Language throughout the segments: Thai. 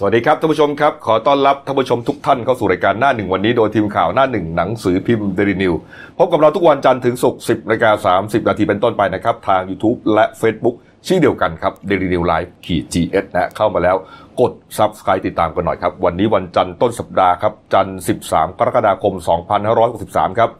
สวัสดีครับท่านผู้ชมครับ ขอต้อนรับท่านผู้ชมทุกท่านเข้าสู่รายการหน้าหนึ่งวันนี้โดยทีมข่าวหน้าหนึ่งหนังสือพิมพ์เดลินิวส์พบกับเราทุกวันจันทร์ถึงศุกร์10นาฬิกา30นาทีเป็นต้นไปนะครับ ทาง YouTube และ Facebook ชื่อเดียวกันครับเดลินิวส์ขีด GS นะเข้ามาแล้วกด Subscribe ติดตามกันหน่อยครับ วันนี้วันจันทร์ต้นสัปดาห์ครับ จันทร์13กรกฎาคม2563ครับ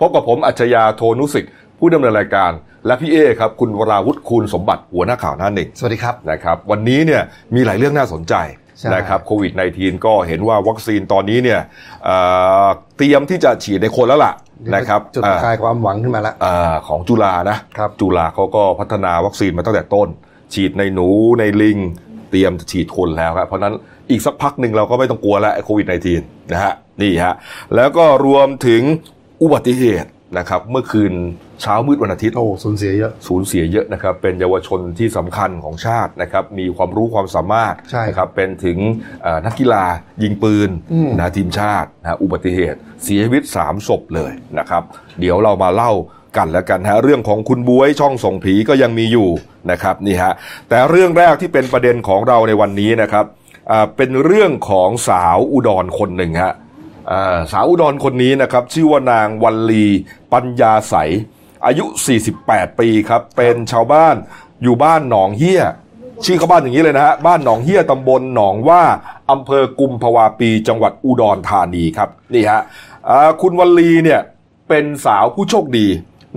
พบกับผมอัจฉริยะโทนุสิทธิ์ผู้ดำเนินรายการและพี่เอครับคุณวราวุฒิคูณสมบัติหัวหน้าข่าวหน้าหนึ่งสวัสดีครับนะครับ วันนี้เนี่ยมีหลายเรื่องน่าสนใจใช่ นะครับโควิด -19 ก็เห็นว่าวัคซีนตอนนี้เนี่ยเอ่อเตรียมที่จะฉีดในคนแล้วล่ะนะครับจุดอ่าคลายความหวังขึ้นมาแล้วอ่าของจุฬานะครับจุฬาเขาก็พัฒนาวัคซีนมาตั้งแต่ต้น ฉีดในหนูในลิง เตรียมจะฉีดคนแล้วครับเพราะฉะนั้นอีกสักพักหนึ่งเราก็ไม่ต้องกลัวแล้วโควิด -19 นะฮะนี่ฮะแล้วก็รวมถึงอุบัติเหตุ นะครับเมื่อคืนเช้ามืดวันอาทิตย์โอ้สูญเสียเยอะสูญเสียเยอะนะครับเป็นเยาวชนที่สำคัญของชาตินะครับมีความรู้ความสามารถใช่นะครับเป็นถึงเอ่อนักกีฬายิงปืนอืมนะทีมชาตินะอุบัติเหตุ เสียชีวิต3ศพเลยนะครับเดี๋ยวเรามาเล่ากันแล้วกันฮะเรื่องของคุณบวยช่องส่งผีก็ยังมีอยู่นะครับนี่ฮะแต่เรื่องแรกที่เป็นประเด็นของเราในวันนี้นะครับอ่าเป็นเรื่องของสาวอุดรคนหนึ่งฮะอ่า สาวอุดรคนนี้นะครับชื่อว่านางวัลลีปัญญาใส อายุ 48 ปีครับ เป็นชาวบ้านอยู่บ้านหนองเฮี้ย ชื่อเขาบ้านอย่างนี้เลยนะฮะ บ้านหนองเฮี้ยตำบลหนองว่าอำเภอกุมภาวาปี จังหวัดอุดรธานีครับ นี่ฮะอ่าคุณวัลลีเนี่ยเป็นสาวผู้โชคดี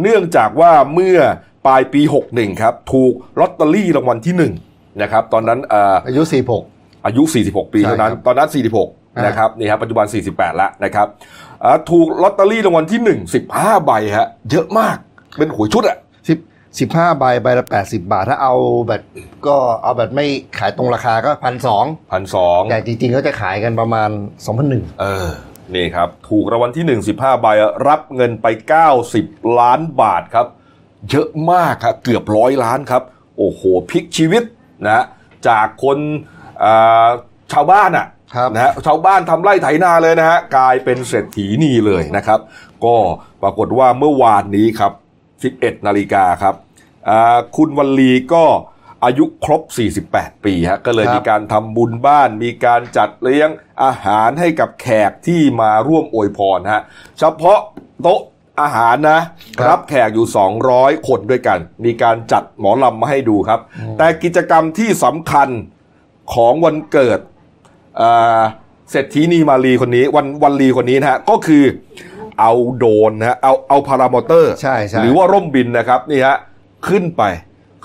เนื่องจากว่าเมื่อปลายปี 61 ครับ ถูกลอตเตอรี่รางวัลที่1นะครับ ตอนนั้นอ่าอายุ 46 อายุ 46 ปีใช่เท่านั้นครับตอนนั้นอ่า46 นะครับนี่ครับปัจจุบัน 48แล้วนะครับอ่าถูกลอตเตอรี่รางวัลที่ 1 15 ใบฮะเยอะมากเป็นหวยชุดอะ10 15ใบใบละ80บาท ถ้าเอาแบบก็เอาแบบไม่ขายตรงราคาก็พันสองพันสองแต่จริงๆก็จะขายกันประมาณ2,001เออ นี่ครับ ถูกรางวัลที่1 15ใบอะรับเงินไป90ล้านบาทครับ เยอะมากครับเกือบร้อยล้านครับ โอ้โหพลิกชีวิตนะ จากคนอ่าชาวบ้านอะ ครับนะฮะชาวบ้านทำไร่ไถนาเลยนะฮะกลายเป็นเศรษฐีนีเลยนะครับ ก็ปรากฏว่าเมื่อวานนี้ครับ 11 นาฬิกาครับอ่าคุณวัลลีก็อายุครบ 48 ปีฮะก็เลยครับมีการทำบุญบ้าน มีการจัดเลี้ยงอาหารให้กับแขกที่มาร่วมอวยพรฮะเฉพาะโต๊ะอาหารนะครับรับแขกอยู่ 200 คนด้วยกัน มีการจัดหมอลำมาให้ดูครับ แต่กิจกรรมที่สำคัญของวันเกิดอ่า เศรษฐีนีมาลีคนนี้วันวันลีคนนี้นะฮะก็คือเอาโดรนนะฮะเอาเอาพารามอเตอร์ใช่ใช่หรือว่าร่มบินนะครับนี่ฮะขึ้นไป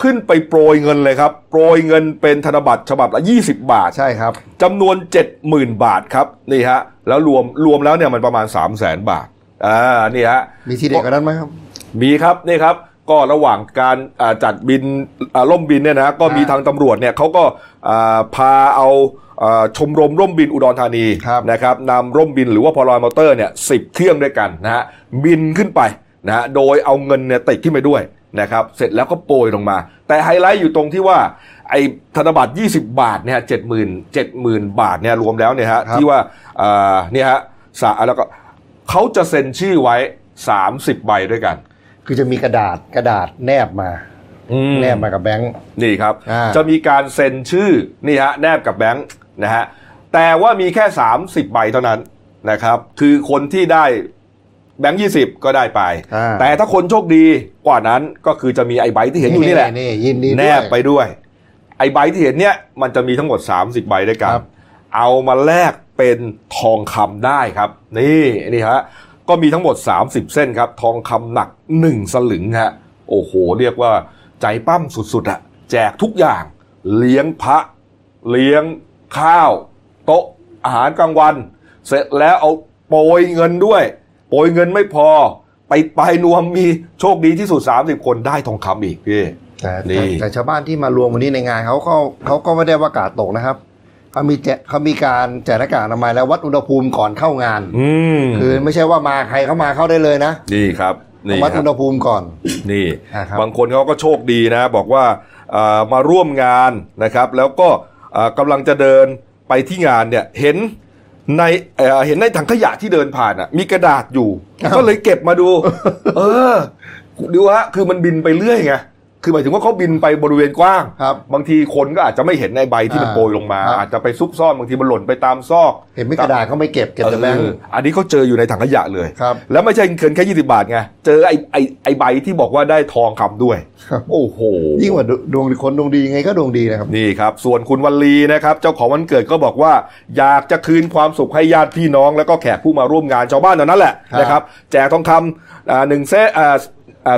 ขึ้นไปโปรยเงินเลยครับ โปรยเงินเป็นธนบัตรฉบับละ 20 บาทใช่ครับจำนวน 70,000 บาทครับนี่ฮะแล้วรวมรวมแล้วเนี่ยมันประมาณ 3 0 0แสนบาทอ่านี่ฮะมีทีเด็ดกว่านั้นไหมครับ มีครับนี่ครับก็ระหว่างการอ่าจัดบินอ่าล่มบินเนี่ยนะก็มีอ่าทางตำรวจเนี่ยเขาก็อ่าพาเอาอ่า ชมรมร่มบินอุดรธานีครับนะครับนำร่มบินหรือว่า paramotor เนี่ยสิบเครื่องด้วยกันนะฮะบินขึ้นไปนะฮะโดยเอาเงินเนี่ยติดขึ้นไปด้วยนะครับเสร็จแล้วก็โปรยลงมา แต่ไฮไลท์อยู่ตรงที่ว่าไอ้ธนบัตร 20 บาทเนี่ยเจ็ดหมื่นเจ็ดหมื่นบาทเนี่ยรวมแล้วเนี่ยฮะครับที่ว่าอ่าเนี่ยฮะสาแล้วก็เขาจะเซ็นชื่อไว้ 30 ใบด้วยกัน คือจะมีกระดาษกระดาษแนบมาแนบมากับแบงค์นี่ครับอ่าจะมีการเซ็นชื่อนี่ฮะแนบกับแบงค์ นะฮะแต่ว่ามีแค่ 30 ใบเท่านั้นนะครับ คือคนที่ได้แบงค์ยี่สิบก็ได้ไปอ่าแต่ถ้าคนโชคดีกว่านั้นก็คือจะมีไอ้ใบที่เห็นอยู่นี่แหละนี่ยินดีด้วยแนบไปด้วย ไอ้ใบที่เห็นเนี่ยมันจะมีทั้งหมด 30 ใบด้วยกันครับเอามาแลกเป็นทองคำได้ครับ นี่นี่ฮะก็มีทั้งหมด 30 เส้นครับ ทองคำหนัก 1 สลึงฮะโอ้โห เรียกว่าใจปั้มสุดๆอะแจกทุกอย่าง เลี้ยงพระ เลี้ยง ข้าว โต๊ะอาหารกลางวัน เสร็จแล้วเอาโปรยเงินด้วย โปรยเงินไม่พอ ไปไปนวมมีโชคดีที่สุด 30 คนได้ทองคำอีกพี่แต่นี่แต่แต่ชาวบ้านที่มารวมวันนี้ในงานเขาเขาเขาก็ไม่ได้ว่ากาดตกนะครับเขามีแจกเขามีการแจกหน้ากากอนามัยแล้ววัดอุณหภูมิก่อนเข้างาน อืมคือไม่ใช่ว่ามาใครเข้ามาเข้าได้เลยนะนี่ครับนี่วัดครัอุบณหภูมิก่อน นี่อ่าครับบางคนเขาก็โชคดีนะ บอกว่าเอ่อมาร่วมงานนะครับ แล้วก็เอ่อ กำลังจะเดินไปที่งานเนี่ยเห็นในเอ่อเห็นในถังขยะที่เดินผ่านอะ มีกระดาษอยู่ ก็เลยเก็บมาดู เออ ดูฮะคือมันบินไปเรื่อยไง คือหมายถึงว่าเขาบินไปบริเวณกว้างครับบางทีคนก็อาจจะไม่เห็นในใบที่มันอ่าโปรยลงมาครับอาจจะไปซุกซ่อนบางทีมันหล่นไปตามซอก เห็นไม่กระดาษเขาไม่เก็บเก็บแต่แบงค์เอออันนี้เขาเจออยู่ในถังขยะเลยครับแล้วไม่ใช่เกินแค่20บาทไงเจอไอ้ไอ้ไอ้ใบที่บอกว่าได้ทองคำด้วยครับโอ้โหยิ่งกว่าดวงคนดวงดียังไงก็ดวงดีนะครับนี่ครับ ส่วนคุณวัลลีนะครับ เจ้าของวันเกิดก็บอกว่า อยากจะคืนความสุขให้ญาติพี่น้อง แล้วก็แขกผู้มาร่วมงานชาวบ้านเท่านั้นแหละครับนะครับแจกทองคำอ่าหนึ่งเส้นอ่า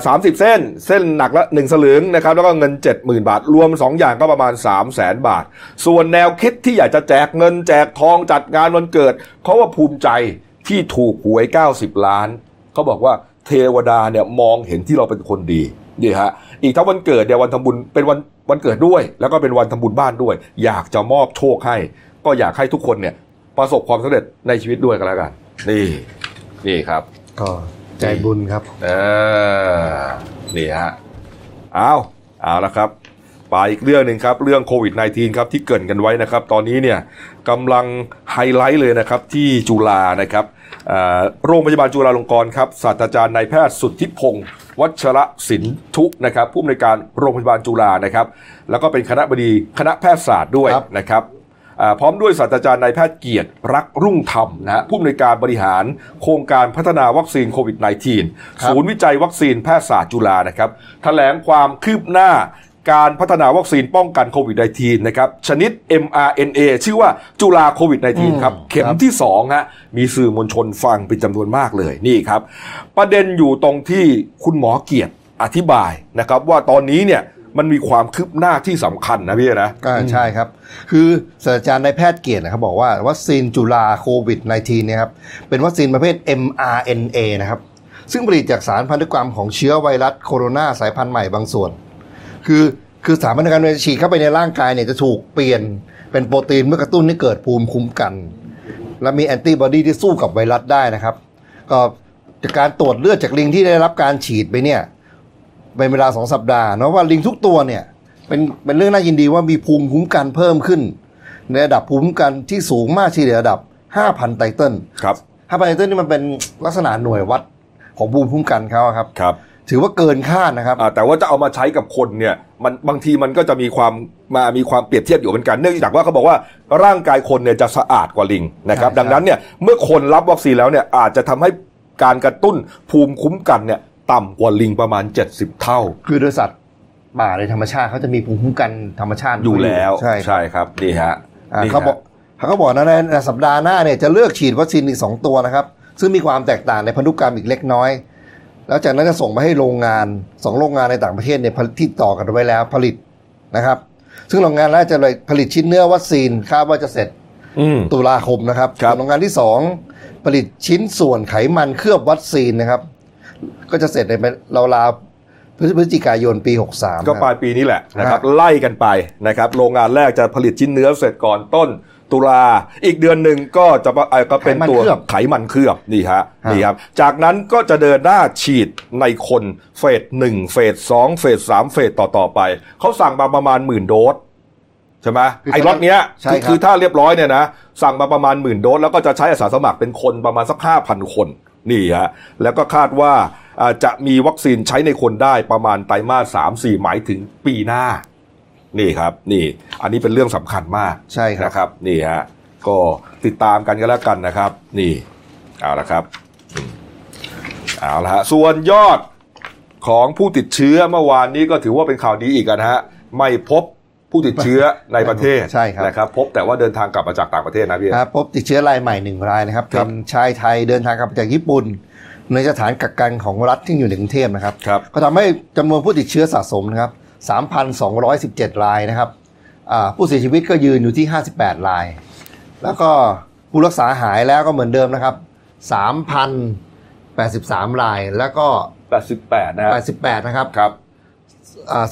สามสิบเส้น เส้นหนักละหนึ่งสลึงนะครับ แล้วก็เงิน70,000บาท รวม2องอย่างก็ประมาณ3 0 0แสนบาท ส่วนแนวคิดที่อยากจะแจกเงินแจกทองจัดงานวันเกิด เขาว่าภูมิใจที่ถูกหวย90ล้าน เขาบอกว่าเทวดาเนี่ยมองเห็นที่เราเป็นคนดีนี่ฮะ อีกทั้งวันเกิดเนี่ยวันทำบุญเป็นวันวันเกิดด้วย แล้วก็เป็นวันทำบุญบ้านด้วย อยากจะมอบโชคให้ ก็อยากให้ทุกคนเนี่ยประสบความสำเร็จในชีวิตด้วยกันแล้วกัน นี่ นี่ครับก็ ใจบุญครับ เออนี่ฮะเอาเอาละครับไปอีกเรื่องหนึ่งครับ เรื่องโควิด -19 ครับที่เกรินกันไว้นะครับ ตอนนี้เนี่ยกำลังไฮไลท์เลยนะครับที่จุฬานะครับอ่าโรงพยาบาลจุฬาลงกรณ์ครับศาสตราจารย์นายแพทย์สุทธิพงศ์วัชรสินธุนะครับผู้อำนวยการโรงพยาบาลจุฬานะครับ แล้วก็เป็นคณบดีคณะแพทยศาสตร์ด้วยครับนะครับอ่า พร้อมด้วยศาสตราจารย์นายแพทย์เกียรติรักษ์รุ่งธรรมนะฮะผู้อำนวยการบริหารโครงการพัฒนาวัคซีนโควิด -19 ครับศูนย์วิจัยวัคซีนแพทยศาสตร์จุฬานะครับแถลงความคืบหน้าการพัฒนาวัคซีนป้องกันโควิด -19 นะครับ ชนิด mRNA ชื่อว่าจุฬาโควิด -19 ครับ เข็มที่2ฮะมีสื่อมวลชนฟังเป็นจำนวนมากเลยนี่ครับ ประเด็นอยู่ตรงที่คุณหมอเกียรติอธิบายนะครับ ว่าตอนนี้เนี่ย มันมีความคืบหน้าที่สำคัญนะพี่นะก็ใช่ครับ คือศาสตราจารย์นายแพทย์เกียรตินะครับบอกว่าวัคซีนจุฬาโควิด -19 เนี่ยครับเป็นวัคซีนประเภท mRNA นะครับซึ่งผลิตจากสารพันธุกรรมของเชื้อไวรัสโคโรนาสายพันธุ์ใหม่บางส่วน คือคือสารพันธุกรรมเนี่ยฉีดเข้าไปในร่างกายเนี่ยจะถูกเปลี่ยนเป็นโปรตีนเมื่อกระตุ้นให้เกิดภูมิคุ้มกัน และมีแอนติบอดีที่สู้กับไวรัสได้นะครับ ก็จากการตรวจเลือดจากลิงที่ได้รับการฉีดไปเนี่ย เป็นเวลาสองสัปดาห์เนาะว่าลิงทุกตัวเนี่ยเป็นเป็นเรื่องน่ายินดีว่ามีภูมิคุ้มกันเพิ่มขึ้น ในระดับภูมิคุ้มกันที่สูงมากเฉลี่ยระดับ 5,000 ไตเติลครับ5,000ไตเติลนี่มันเป็นลักษณะหน่วยวัดของภูมิคุ้มกันเขาอะครับครับถือว่าเกินคาดนะครับอ่าแต่ว่าจะเอามาใช้กับคนเนี่ยมันบางทีมันก็จะมีความมามีความเปรียบเทียบอยู่เหมือนกันเนื่องจากว่าเขาบอกว่าร่างกายคนเนี่ยจะสะอาดกว่าลิงนะครับใช่ครับดังนั้นเนี่ยเมื่อคนรับวัคซีนแล้วเนี่ยอาจจะทำให้การกระตุ้นภูมิคุ้มกันเนี่ย ต่ำกว่าลิงประมาณ 70 เท่า คือโดยสัตว์ป่าในธรรมชาติเขาจะมีภูมิคุ้มกันธรรมชาติอยู่แล้วใช่ครับใช่ครับนี่ฮะอ่านี่ฮะเขาบอกเขาก็บอกนะในในสัปดาห์หน้าเนี่ยจะเลือกฉีดวัคซีนอีกสองตัวนะครับ ซึ่งมีความแตกต่างในพันธุกรรมอีกเล็กน้อย แล้วจากนั้นจะส่งไปให้โรงงานสองโรงงานในต่างประเทศเนี่ยผลิตที่ต่อกันไว้แล้วผลิตนะครับ ซึ่งโรงงานแรกจะเลยผลิตชิ้นเนื้อวัคซีนคาดว่าจะเสร็จอืม ตุลาคมนะครับครับ ส่วนโรงงานที่สองผลิตชิ้นส่วนไขมันเคลือบวัคซีนนะครับ ก็จะเสร็จในราวๆพฤศจิกายนปี 63 ก็ปลายปีนี้แหละนะครับฮะไล่กันไปนะครับโรงงานแรกจะผลิตชิ้นเนื้อเสร็จก่อนต้นตุลาอีกเดือนหนึ่งก็จะเอ่อก็เป็นตัวไขมันเคลือบนี่ฮะนี่ครับจากนั้นก็จะเดินหน้าฉีดในคนเฟสหนึ่งเฟสสองเฟสสามเฟสต่อต่อๆไป เขาสั่งมาประมาณหมื่นโดสใช่ไหมคือไอ้ล็อตเนี้ยใช่คือครับคือถ้าเรียบร้อยเนี่ยนะสั่งมาประมาณหมื่นโดสแล้วก็จะใช้อาสาสมัครเป็นคนประมาณสักห้าพันคน นี่ฮะแล้วก็คาดว่าอ่าจะมีวัคซีนใช้ในคนได้ประมาณไตรมาสสามสี่หมายถึงปีหน้า นี่ครับ นี่ อันนี้เป็นเรื่องสำคัญมากใช่ครับ นะครับ นี่ฮะก็ติดตามกันก็แล้วกันนะครับ นี่เอาละครับอืมเอาละฮะส่วนยอดของผู้ติดเชื้อเมื่อวานนี้ก็ถือว่าเป็นข่าวดีอีกนะฮะไม่พบ ผู้ติดเชื้อในประเทศใช่ครับนะครับ พบแต่ว่าเดินทางกลับมาจากต่างประเทศนะพี่ครับพบติดเชื้อรายใหม่หนึ่งรายนะครับครัเป็บนชายไทยเดินทางกลับมาจากญี่ปุ่น ในสถานกักกันของรัฐที่อยู่ในกรุงเทพนะครับครับก็ทำให้จำนวนผู้ติดเชื้อสะสมนะครับ3,217 รายนะครับอ่าผู้เสียชีวิตก็ยืนอยู่ที่ 58 ราย แล้วก็ผู้รักษาหายแล้วก็เหมือนเดิมนะครับ 3,083 รายแล้วก็ 88 นะฮะ88 นะครับครับอ่า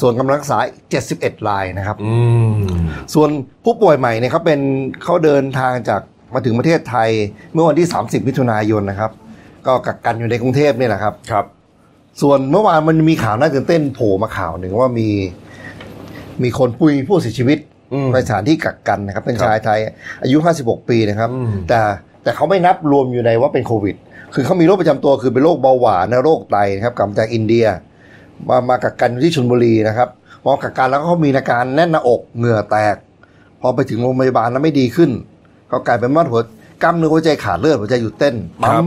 ส่วนกำลังรักษา 71รายนะครับอืมส่วนผู้ป่วยใหม่เนี่ยเขาเป็นเขาเดินทางจากมาถึงประเทศไทยเมื่อวันที่ 30 มิถุนายนนะครับ ก็กักกันอยู่ในกรุงเทพนี่แหละครับครับ ส่วนเมื่อวานมันมีข่าวน่าตื่นเต้นโผล่มาข่าวหนึ่งว่ามีมีคนปุยผู้เสียชีวิตอืมในสถานที่กักกันนะครับเป็นครับชายไทยอายุ 56 ปีนะครับอืมแต่แต่เขาไม่นับรวมอยู่ในว่าเป็นโควิด คือเขามีโรคประจำตัวคือเป็นโรคเบาหวานและโรคไตนะครับกลับมาจากอินเดีย มามากักกันอยู่ที่ชลบุรีนะครับพอกักกันแล้วก็เขามีอาการแน่นหน้าอกเหงื่อแตก พอไปถึงโรงพยาบาลแล้วไม่ดีขึ้นก็กลายเป็นว่าหัวกล้ามเนื้อหัวใจขาดเลือดหัวใจหยุดเต้นครัปั๊บม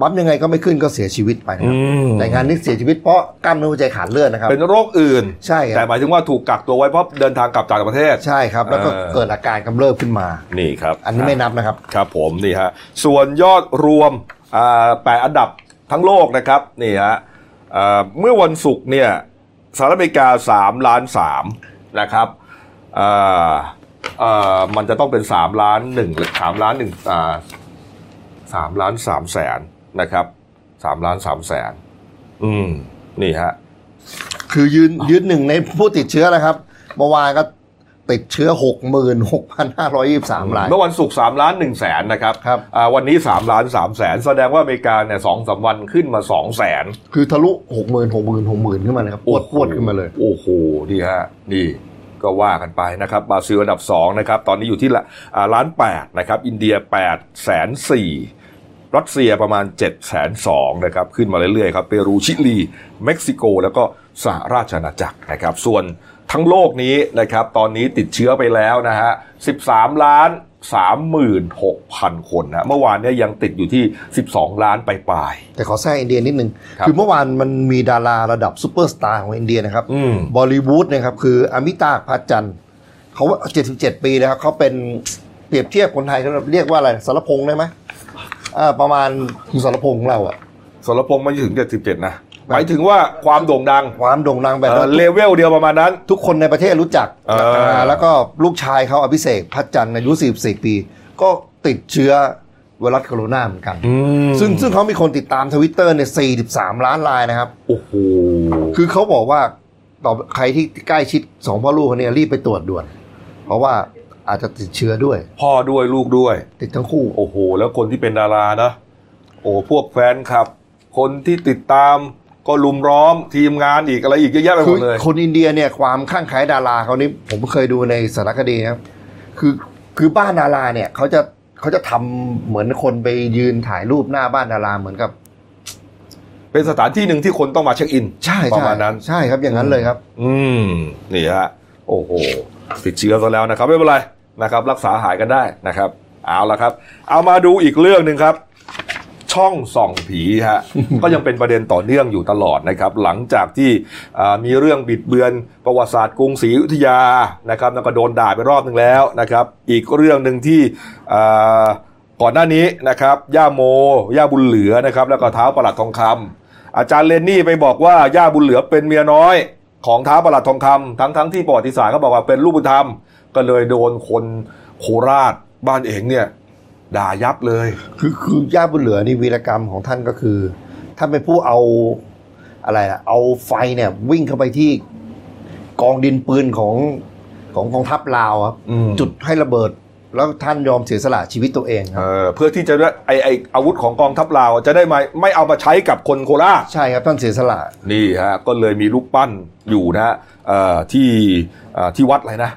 ปั๊มยังไงก็ไม่ขึ้นก็เสียชีวิตไปนะครับอืมแต่งานนี้เสียชีวิตเพราะกล้ามเนื้อหัวใจขาดเลือดนะครับ เป็นโรคอื่น ใช่คแต่รับหมายถึงว่าถูกกักตัวไว้เพราะเดินทางกลับจากประเทศ ใช่ครับ แล้วก็เออเกิดอาการกำเริบขึ้นมา นี่ครับ อันนี้ไม่นับนะครับ ครับผมนี่ฮะ ส่วนยอดรวมอ่าแปดอันดับทั้งโลกนะครับ นี่ฮะอ่า เมื่อวันศุกร์เนี่ยสหรัฐอเมริกา3ล้าน3นะครับมันจะต้องเป็น3ล้าน1หรือ3ล้าน1อ่งสา3ล้าน3แสนนะครับ3ล้าน3แสนอืมนี่ฮะคือยืนยืนหนึ่งในผู้ติดเชื้อนะครับเมื่อวานก็ ติดเชื้อ 66,523ราย เมื่อวันศุกร์สามล้านหนึ่งแสนนะครับครับอ่าวันนี้สามล้านสามแสนแสดงว่าอเมริกาเนี่ยสองสามวันขึ้นมาสองแสน คือทะลุหกหมื่นหกหมื่นหกหมื่นขึ้นมาเลยครับปวดปวดขึ้นมาเลย โอ้โหนี่ฮะ นี่ก็ว่ากันไปนะครับบราซิลอันดับสองนะครับ ตอนนี้อยู่ที่ละอ่าล้านแปดนะครับ อินเดียแปดแสนสี่รัสเซียประมาณ7จ็ดแสนสองนะครับ ขึ้นมาเรื่อยๆครับ เปรู ชิลี เม็กซิโก แล้วก็สหราชอาณาจักรนะครับ ส่วน ทั้งโลกนี้นะครับ ตอนนี้ติดเชื้อไปแล้วนะฮะ 13 ล้าน 36,000 คนนะเมื่อวานเนี้ยังติดอยู่ที่ 12 ล้านไปปลาย แต่ขอแทรกอินเดียนิดนึงครับคือเมื่อวานมันมีดาราระดับซูเปอร์สตาร์ของอินเดียนะครับอืมบอลิวูดนะครับคืออมิตาภพัชจันทร์เขาว่า77 ปีนะครับเขาเป็นเปรียบเทียบคนไทยเขาเรียกว่าอะไรสรพงษ์ได้ไหมอ่าประมาณคุณสรพงษ์ของเราอะสรพงษ์ไม่ถึง77นะ หมายถึงว่าความโด่งดังความโด่งดังแบบเอ่อว่าเลเวลเดียวประมาณนั้น ทุกคนในประเทศรู้จักเอออ่าแล้วก็ลูกชายเขาอภิเษกพัชจันทร์อายุ44ปี ก็ติดเชื้อไวรัสโคโรนาเหมือนกัน ซึ่งซึ่งเขามีคนติดตามทวิตเตอร์เนี่ย43 ล้านรายนะครับ โอ้โห คือเขาบอกว่าต่อใครที่ใกล้ชิดสองพ่อลูกคนเนี้ยรีบไปตรวจด่วน เพราะว่าอาจจะติดเชื้อด้วย พ่อด้วยลูกด้วย ติดทั้งคู่ โอ้โห แล้วคนที่เป็นดารานะ โอ้พวกแฟนคลับ คนที่ติดตาม ก็ลุมล้อมทีมงานอีกอะไรอีกเยอะแยะไปหคืมดเลยคนอินเดียเนี่ยความข้างไคล้ดาราเขานี่ผมเคยดูในสารคดีนะครับคือคือบ้านดาราเนี่ยเขาจะเขาจะทำเหมือนคนไปยืนถ่ายรูปหน้าบ้านดาราเหมือนกับ เป็นสถานที่หนึ่งที่คนต้องมาเช็คอิน ใช่ประใช่มาณนั้น ใช่ครับอย่างนั้นเลยครับ อืมนี่ฮะโอ้โหติดเชื้อซะแล้วนะครับ ไม่เป็นไรนะครับ รักษาหายกันได้นะครับ เอาละครับ เอามาดูอีกเรื่องหนึ่งครับ ช่องส่องผีฮะ ก็ยังเป็นประเด็นต่อเนื่องอยู่ตลอดนะครับ หลังจากที่อ่ามีเรื่องบิดเบือนประวัติศาสตร์กรุงศรีอยุธยานะครับแล้วก็โดนด่าไปรอบหนึ่งแล้วนะครับ อีกเรื่องหนึ่งที่อ่าก่อนหน้านี้นะครับย่าโมย่าบุญเหลือนะครับแล้วก็เท้าประหลัดทองคำอาจารย์เลนนี่ไปบอกว่าย่าบุญเหลือเป็นเมียน้อย ของท้าวประหลัดทองคำทั้งทั้งที่ประวัติศาสตร์เขาบอกว่าเป็นลูกบุญธรรม ก็เลยโดนคนโคราชบ้านเองเนี่ย ด่ายับเลย คือคือย่าบุญเหลือนี่วีรกรรมของท่านก็คือท่านเป็นผู้เอาอะไรอะเอาไฟเนี่ย วิ่งเข้าไปที่กองดินปืนของของกองทัพลาวครับอืม จุดให้ระเบิด แล้วท่านยอมเสียสละชีวิตตัวเองคเอรับ อเพื่อที่จะได้ไอไออาวุธของกองทัพลาวจะได้ไม่ไม่เอามาใช้กับคนโคราช ใช่ครับท่านเสียสละ นี่ฮะก็เลยมีรูปปั้นอยู่นะฮะเอ่อที่เอ่อที่วัดอะไรนะ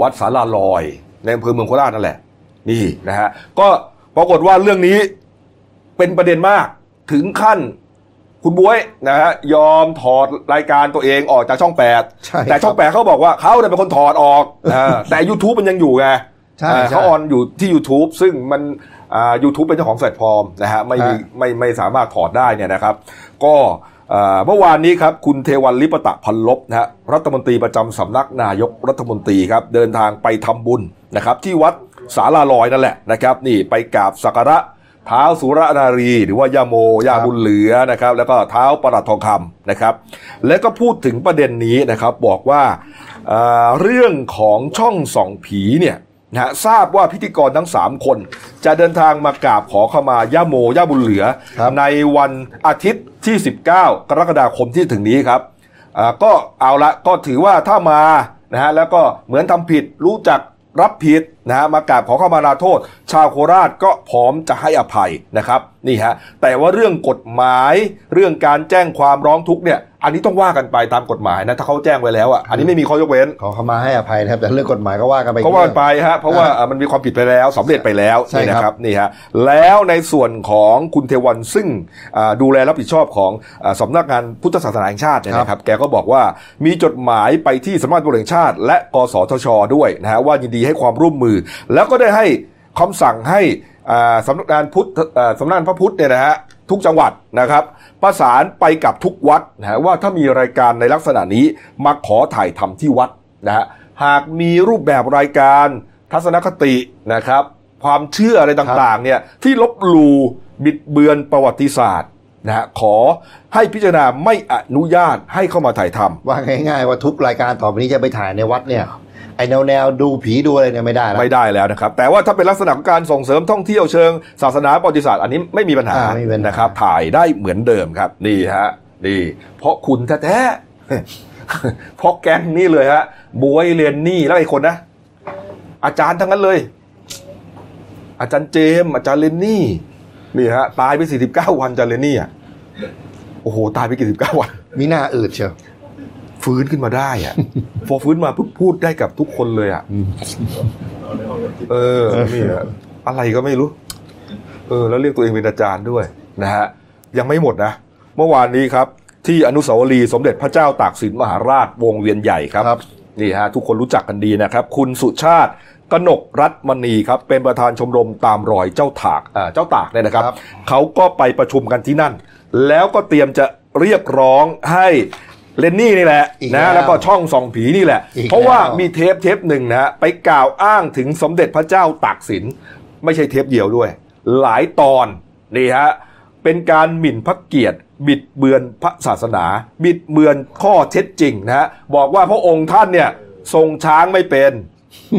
วัดศาลาลอย ในอำเภอเมืองโคราชนั่นแหละ นี่นะฮะก็ปรากฏว่าเรื่องนี้เป็นประเด็นมากถึงขั้นคุณบ๊วยนะฮะยอมถอดรายการตัวเองออกจากช่องแปดใช่ครับแต่ช่องแปดเขาบอกว่าเขาเนี่ยเป็นคนถอดออกอ่าแต่ YouTube มันยังอยู่ไงใช่อ่าใช่เขา on อยู่ที่ YouTube ซึ่งมันอ่า YouTube เป็นเจ้าของแพลตฟอร์มนะฮะไม่มีฮะไม่ไม่สามารถถอดได้เนี่ยนะครับ ก็อ่าเมื่อวานนี้ครับคุณเทวันลิปตะพันลบนะฮะรัฐมนตรีประจำสำนักนายกรัฐมนตรีครับเดินทางไปทำบุญนะครับที่วัด สาลาลอยนั่นแหละนะครับ นี่ไปกราบสักการะเท้าสุรนารี หรือว่าย่าโมย่าบุญเหลือนะครับ แล้วก็เท้าประหลัดทองคำนะครับ แล้วก็พูดถึงประเด็นนี้นะครับบอกว่าอ่าเรื่องของช่องส่องผีเนี่ยนะฮะทราบว่าพิธีกรทั้ง 3 คน จะเดินทางมากราบขอขมาย่าโมย่าบุญเหลือครับในวันอาทิตย์ที่ 19 กรกฎาคมที่ถึงนี้ครับอ่าก็เอาละก็ถือว่าถ้ามานะฮะแล้วก็เหมือนทำผิดรู้จักรับผิด นะฮะมากราบขอเข้ามาลาโทษ ชาวโคราชก็พร้อมจะให้อภัยนะครับนี่ฮะแต่ว่าเรื่องกฎหมายเรื่องการแจ้งความร้องทุกข์เนี่ยอันนี้ต้องว่ากันไปตามกฎหมายนะถ้าเขาแจ้งไว้แล้วอะอันนี้ไม่มีข้อยกเว้นขอเข้ามาให้อภัยนะครับแต่เรื่องกฎหมายก็ว่ากันไปก็ว่ากันไปฮะเพราะว่าเอ่อมันมีความผิดไปแล้วสำเร็จไปแล้วใช่นี่นะคครัรับบนี่ฮะแล้วในส่วนของคุณเทวันซึ่งอ่าดูแลรับผิดชอบของอ่าสำนักงานพุทธศาสนาแห่งชาติเนี่ยนะครับแกก็บอกว่ามีจดหมายไปที่สำนักงานตำรวจแห่งชาติ และกสทช ด้วยนะฮะว่ายินดีให้ความร่วมมือแล้วก็ได้ให้คำสั่งให้สำนักงานพุทธสำนักงานพระพุทธเนี่ยนะฮะทุกจังหวัดนะครับ ประสานไปกับทุกวัดนะฮะว่าถ้ามีรายการในลักษณะนี้มาขอถ่ายทำที่วัดนะฮะหากมีรูปแบบรายการทัศนคตินะครับ ความเชื่ออะไรต่างๆเนี่ยที่ลบหลู่บิดเบือนประวัติศาสตร์นะฮะขอให้พิจารณาไม่อนุญาตให้เข้ามาถ่ายทำว่าง่าย ๆ ว่าทุกรายการต่อไปนี้จะไปถ่ายในวัดเนี่ย ไอแนวแนวๆดูผีดูอะไรเนี่ยไม่ได้แล้วไม่ได้แล้วนะครับ แต่ว่าถ้าเป็นลักษณะของการส่งเสริมท่องเที่ยวเชิง ศาสนาประวัติศาสตร์อันนี้ไม่มีปัญหาอ่าไม่มีปัญหานนะครับ ถ่ายได้เหมือนเดิมครับ นี่ฮะนี่เพราะคุณแท้ๆเพราะแก๊งนี่เลยฮะบวยเรียนนี่แล้วไอ้คนนะ อาจารย์ทั้งนั้นเลย อาจารย์เจมส์อาจารย์เลนนี่นี่ฮะตายไปสี่สิบเก้าวันอาจารย์เลนนี่อะโอ้โห ตายไปกี่สิบเก้าวัน มีหน้าอืดเชียว ฟื้นขึ้นมาได้อะพอฟื้นมาปุ๊บพูดได้กับทุกคนเลยอะเออนี่อะอะไรก็ไม่รู้ เออ แล้วเรียกตัวเองเป็นอาจารย์ด้วยนะฮะยังไม่หมดนะ เมื่อวานนี้ครับ ที่อนุสาวรีย์สมเด็จพระเจ้าตากสินมหาราชวงเวียนใหญ่ครับครับนี่ฮะทุกคนรู้จักกันดีนะครับ คุณสุชาติกนกรัตมณีครับ เป็นประธานชมรมตามรอยเจ้าถากอ่าเจ้าตากเนี่ยนะครับครับเขาก็ไปประชุมกันที่นั่น แล้วก็เตรียมจะเรียกร้องให้ เลนนี่นี่แหละอีกนะแล้วแล้วก็ช่องส่องผีนี่แหละอีกเพราะว่าแล้วมีเทปเทปหนึ่งนะฮะไปกล่าวอ้างถึงสมเด็จพระเจ้าตากสิน ไม่ใช่เทปเดียวด้วย หลายตอนนี่ฮะเป็นการหมิ่นพระเกียรติบิดเบือนพระศาสนา บิดเบือนข้อเท็จจริงนะฮะบอกว่าพระองค์ท่านเนี่ยทรงช้างไม่เป็น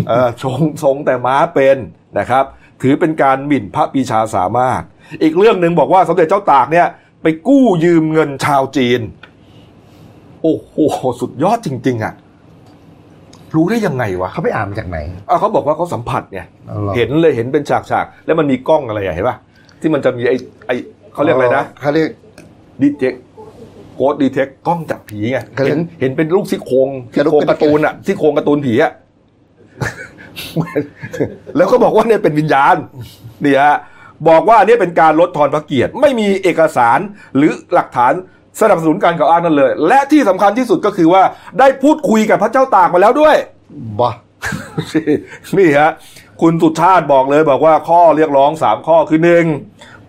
เออทรงทรงแต่ม้าเป็นนะครับ ถือเป็นการหมิ่นพระปีชาสามารถ อีกเรื่องหนึ่งบอกว่าสมเด็จเจ้าตากเนี่ยไปกู้ยืมเงินชาวจีน โอ้โหสุดยอดจริง ๆ อะ รู้ได้ยังไงวะเขาไปอ่านมาจากไหนอ้าวเขาบอกว่าเขาสัมผัสไงเอาหรอเห็นเลยเห็นเป็นฉากๆแล้วมันมีกล้องอะไรอะเห็นป่ะที่มันจะมีไอ้ไอ้เขาเรียกอะไรนะเขาเรียกดีเทคโกดดีเทคกล้องจับผีไงเขาเรีเห็ยกนเห็นเป็นลูกซี่โครงกระซี่ดูกโครงเป็นการ์ตูนอะซี่โครงการ์ตูนผีอะแล้วก็บอกว่าเนี่ยเป็นวิญญาณนี่ฮะบอกว่าเนี่ยเป็นการลดทอนพระเกียรติ ไม่มีเอกสารหรือหลักฐาน สนับสนุนการกล่าวอ้างนั่นเลย และที่สำคัญที่สุดก็คือว่าได้พูดคุยกับพระเจ้าตากมาแล้วด้วยบ้านี่ฮะคุณสุชาติบอกเลยบอกว่าข้อเรียกร้องสามข้อคือหนึ่ง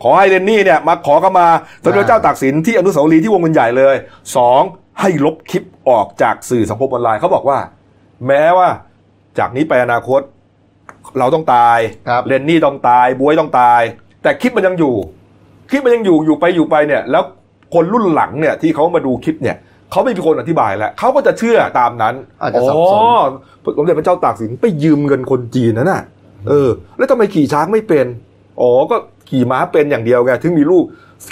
ขอให้เรนนี่เนี่ยมาขอเข้ามาสมเด็จพระเจ้าตากสินที่อนุสาวรีย์ที่วงเงินใหญ่เลยสองให้ลบคลิปออกจากสื่อสังคมออนไลน์เขาบอกว่า แม้ว่าจากนี้ไปอนาคต เราต้องตายครับเรนนี่ต้องตายบวยต้องตาย แต่คลิปมันยังอยู่คลิปมันยังอยู่อยู่ไปอยู่ไปเนี่ย แล้ว คนรุ่นหลังเนี่ยที่เขามาดูคลิปเนี่ยเขาไม่มีคนอธิบายแล้วเขาก็จะเชื่อตามนั้นอาจจะสับสน อ๋อสมเด็จพระเจ้าตากสินไปยืมเงินคนจีนนั่นน่ะเออ แล้วทำไมขี่ช้างไม่เป็น อ๋อก็ขี่ม้าเป็นอย่างเดียวไงถึงมีลูก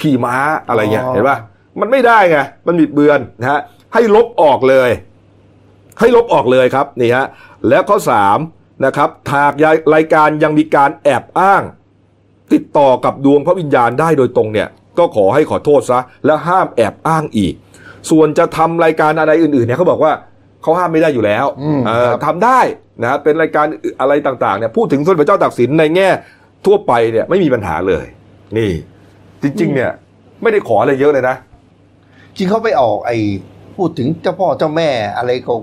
ขี่ม้าอะไรเงี้ยอ๋อ เห็นป่ะมันไม่ได้ไงมันบิดเบือนนะฮะให้ลบออกเลย ให้ลบออกเลยครับนี่ฮะแล้วข้อสามนะครับหากรายการยังมีการแอบอ้าง ติดต่อกับดวงพระวิญญาณได้โดยตรงเนี่ย ก็ขอให้ขอโทษซะ และห้ามแอบอ้างอีก ส่วนจะทำรายการอะไรอื่นๆเนี่ยเขาบอกว่าเขาห้ามไม่ได้อยู่แล้วอืมเออครับทำได้นะฮะเป็นรายการอะไรต่างๆเนี่ยพูดถึงสมเด็จพระเจ้าตากสินในแง่ทั่วไปเนี่ยไม่มีปัญหาเลย นี่ จริง ๆ เนี่ย ไม่ได้ขออะไรเยอะเลยนะ จริงเขาไปออกไอ้พูดถึงเจ้าพ่อเจ้าแม่อะไรก็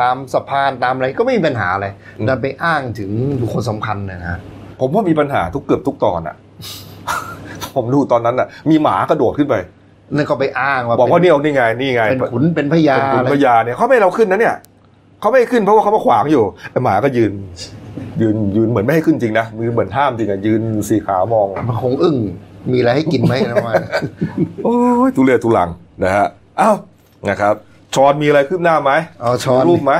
ตามสะพานตามอะไรก็ไม่มีปัญหาอะไรอืมดันไปอ้างถึงบุคคลสำคัญเนยนะฮะผมว่ามีปัญหาทุกเกือบทุกตอนอะ ผมดูตอนนั้นอะมีหมากระโดดขึ้นไปนั่นก็ไปอ้างว่าบอกว่าเป็นเนี่ยนี่ไงนี่ไงเป็นขุนเป็นพญาเป็นขุนอะไรพญาเนี่ยเขาไม่ให้เราขึ้นนะเนี่ยเขาไม่ให้ขึ้นเพราะว่าเขามาขวางอยู่ไอ้หมาก็ยืน ยืนยืนเหมือนไม่ให้ขึ้นจริงนะมือเหมือนห้ามจริงอะยืนสีขาวมองมันคงอึ้งมีอะไรให้กินไหมนะว่าโอ้ยทุเรศทุลังนะฮะอ้าวนะครับชอนมีอะไรคืบหน้าไหมเอาช้อนมีรูปไหม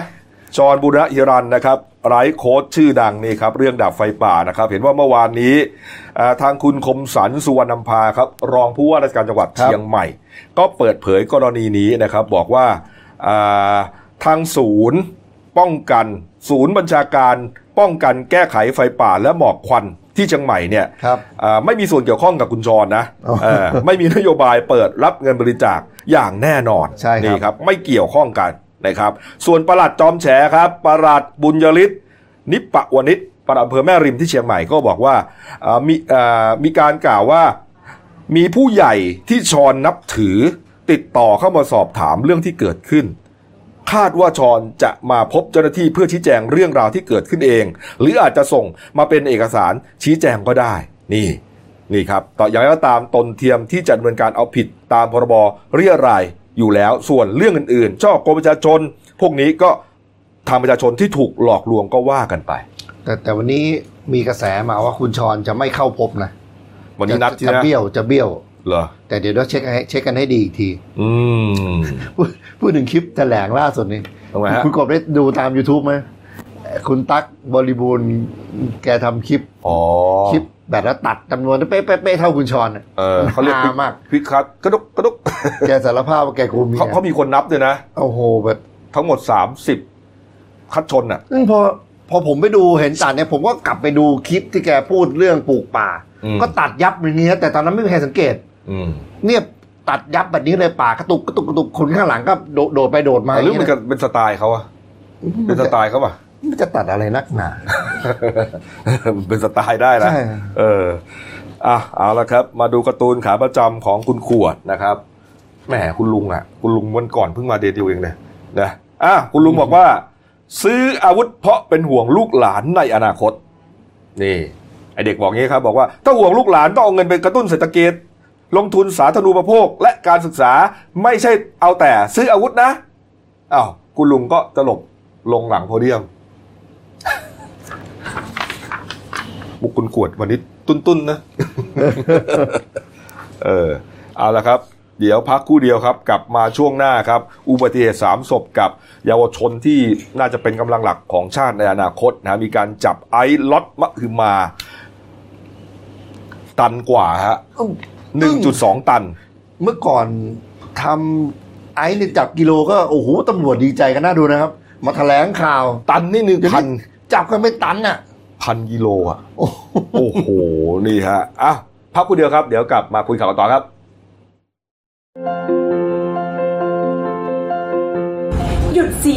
ชอนบุรหิรันนะครับ ไร้โค้ดชื่อดังนี่ครับเรื่องดับไฟป่านะครับ เห็นว่าเมื่อวานนี้อ่าทางคุณคมสันสุวรรณพาครับรองผู้ว่าราชการจังหวัดครับเชียงใหม่ ก็เปิดเผยกรณีนี้นะครับ บอกว่าอ่าทางศูนย์ป้องกัน ศูนย์บัญชาการป้องกันแก้ไขไฟป่าและหมอกควันที่เชียงใหม่เนี่ยครับอ่าไม่มีส่วนเกี่ยวข้องกับคุณจรนะอ๋อเออไม่มีนโยบายเปิดรับเงินบริจาคอย่างแน่นอนใช่ครับนี่ครับ ไม่เกี่ยวข้องกัน นะครับ ส่วนประหลัดจอมแฉครับประหลัดบุญยฤทธิ์นิปปะวนิชประหลัดอำเภอแม่ริมที่เชียงใหม่ก็บอกว่าามีมีการกล่าวว่ามีผู้ใหญ่ที่ชอนนับถือติดต่อเข้ามาสอบถามเรื่องที่เกิดขึ้น คาดว่าชอนจะมาพบเจ้าหน้าที่เพื่อชี้แจงเรื่องราวที่เกิดขึ้นเอง หรืออาจจะส่งมาเป็นเอกสารชี้แจงก็ได้ นี่ นี่ครับ ต่ออย่างไรก็ตามตนเทียมที่จะดำเนินการเอาผิดตามพรบเรียราย อยู่แล้วส่วนเรื่องอื่นๆช่อโกงประชาชน พวกนี้ก็ทางประชาชนที่ถูกหลอกลวงก็ว่ากันไป แต่แต่วันนี้มีกระแสมาว่าคุณชรจะไม่เข้าพบนะวันนี้นัดจะที่จะนะเบี้ยวจะเบี้ยวเหรอแต่เดี๋ยวเราเช็คให้เช็คกันให้ดีอีกที อืมพูดพูดถึงคลิปแถลงล่าสุดนี่ทำไมฮะคุณกบได้ดูตาม YouTube ไหมคุณตั๊กบริบูรณ์แกทำคลิปอ๋อคลิปแบบแล้วตัดจำนวนเป๊ะเป๊ะเป๊ะเท่าคุณชรน่ะเออเขาเรียกฮามากพิคัดกระดุกกระดุก แกสารภาพว่าแกโกงเมียเขาเขามีคนนับด้วยนะโอ้โหแบบทั้งหมด30คัดชนอะซึ่งพอพอผมไปดูเห็นตัดเนี่ยผมก็กลับไปดูคลิปที่แกพูดเรื่องปลูกป่าอืมก็ตัดยับอย่างนี้นะแต่ตอนนั้นไม่มีใครสังเกตอืมเนี่ยตัดยับแบบนี้เลยป่ากระตุกกระตุกกระตุกคนข้างหลังก็โดดโดดไปโดดมาหรือมันย่างก็เงี้ยเป็นสไตล์เขาอะเป็นสไตล์เขาป่ะมันจะตัดอะไรนักหนาเป็นสไตล์ได้นะใช่เอออะเอาละครับ มาดูการ์ตูนขาประจำของคุณขวดนะครับ แหมคุณลุงอะ คุณลุงวันก่อนเพิ่งมาเดทเดียวเองเนี่ยนะอะคุณลุงบอกว่า ซื้ออาวุธเพราะเป็นห่วงลูกหลานในอนาคต นี่ไอเด็กบอกงี้ครับ บอกว่าถ้าห่วงลูกหลานต้องเอาเงินไปกระตุ้นเศรษฐกิจลงทุนสาธารณูปโภคและการศึกษาไม่ใช่เอาแต่ซื้ออาวุธนะอ้าวคุณลุงก็ตลบลงหลังโพเดียมบุกคุณขวดวันนี้ตุ้นๆนะ เออ เอาละครับ เดี๋ยวพักครู่เดียวครับ กลับมาช่วงหน้าครับ อุบัติเหตุสามศพกับเยาวชนที่น่าจะเป็นกำลังหลักของชาติในอนาคตนะมีการจับไอซ์ล็อตมะคือมา ตันกว่าฮะหนึ่งจุดสองตัน เมื่อก่อนทำไอ้เนี่ยจับกิโลก็โอ้โหตำรวจดีใจกันน่าดูนะครับ มาแถลงข่าว ตันนี่หนึ่งเดี๋ยวพันจับกันไม่ตันอะพันกิโลอะ โอ้โหโอ้โหนี่ฮะอะพักครู่เดียวครับ เดี๋ยวกลับมาคุยข่าวกันต่อครับ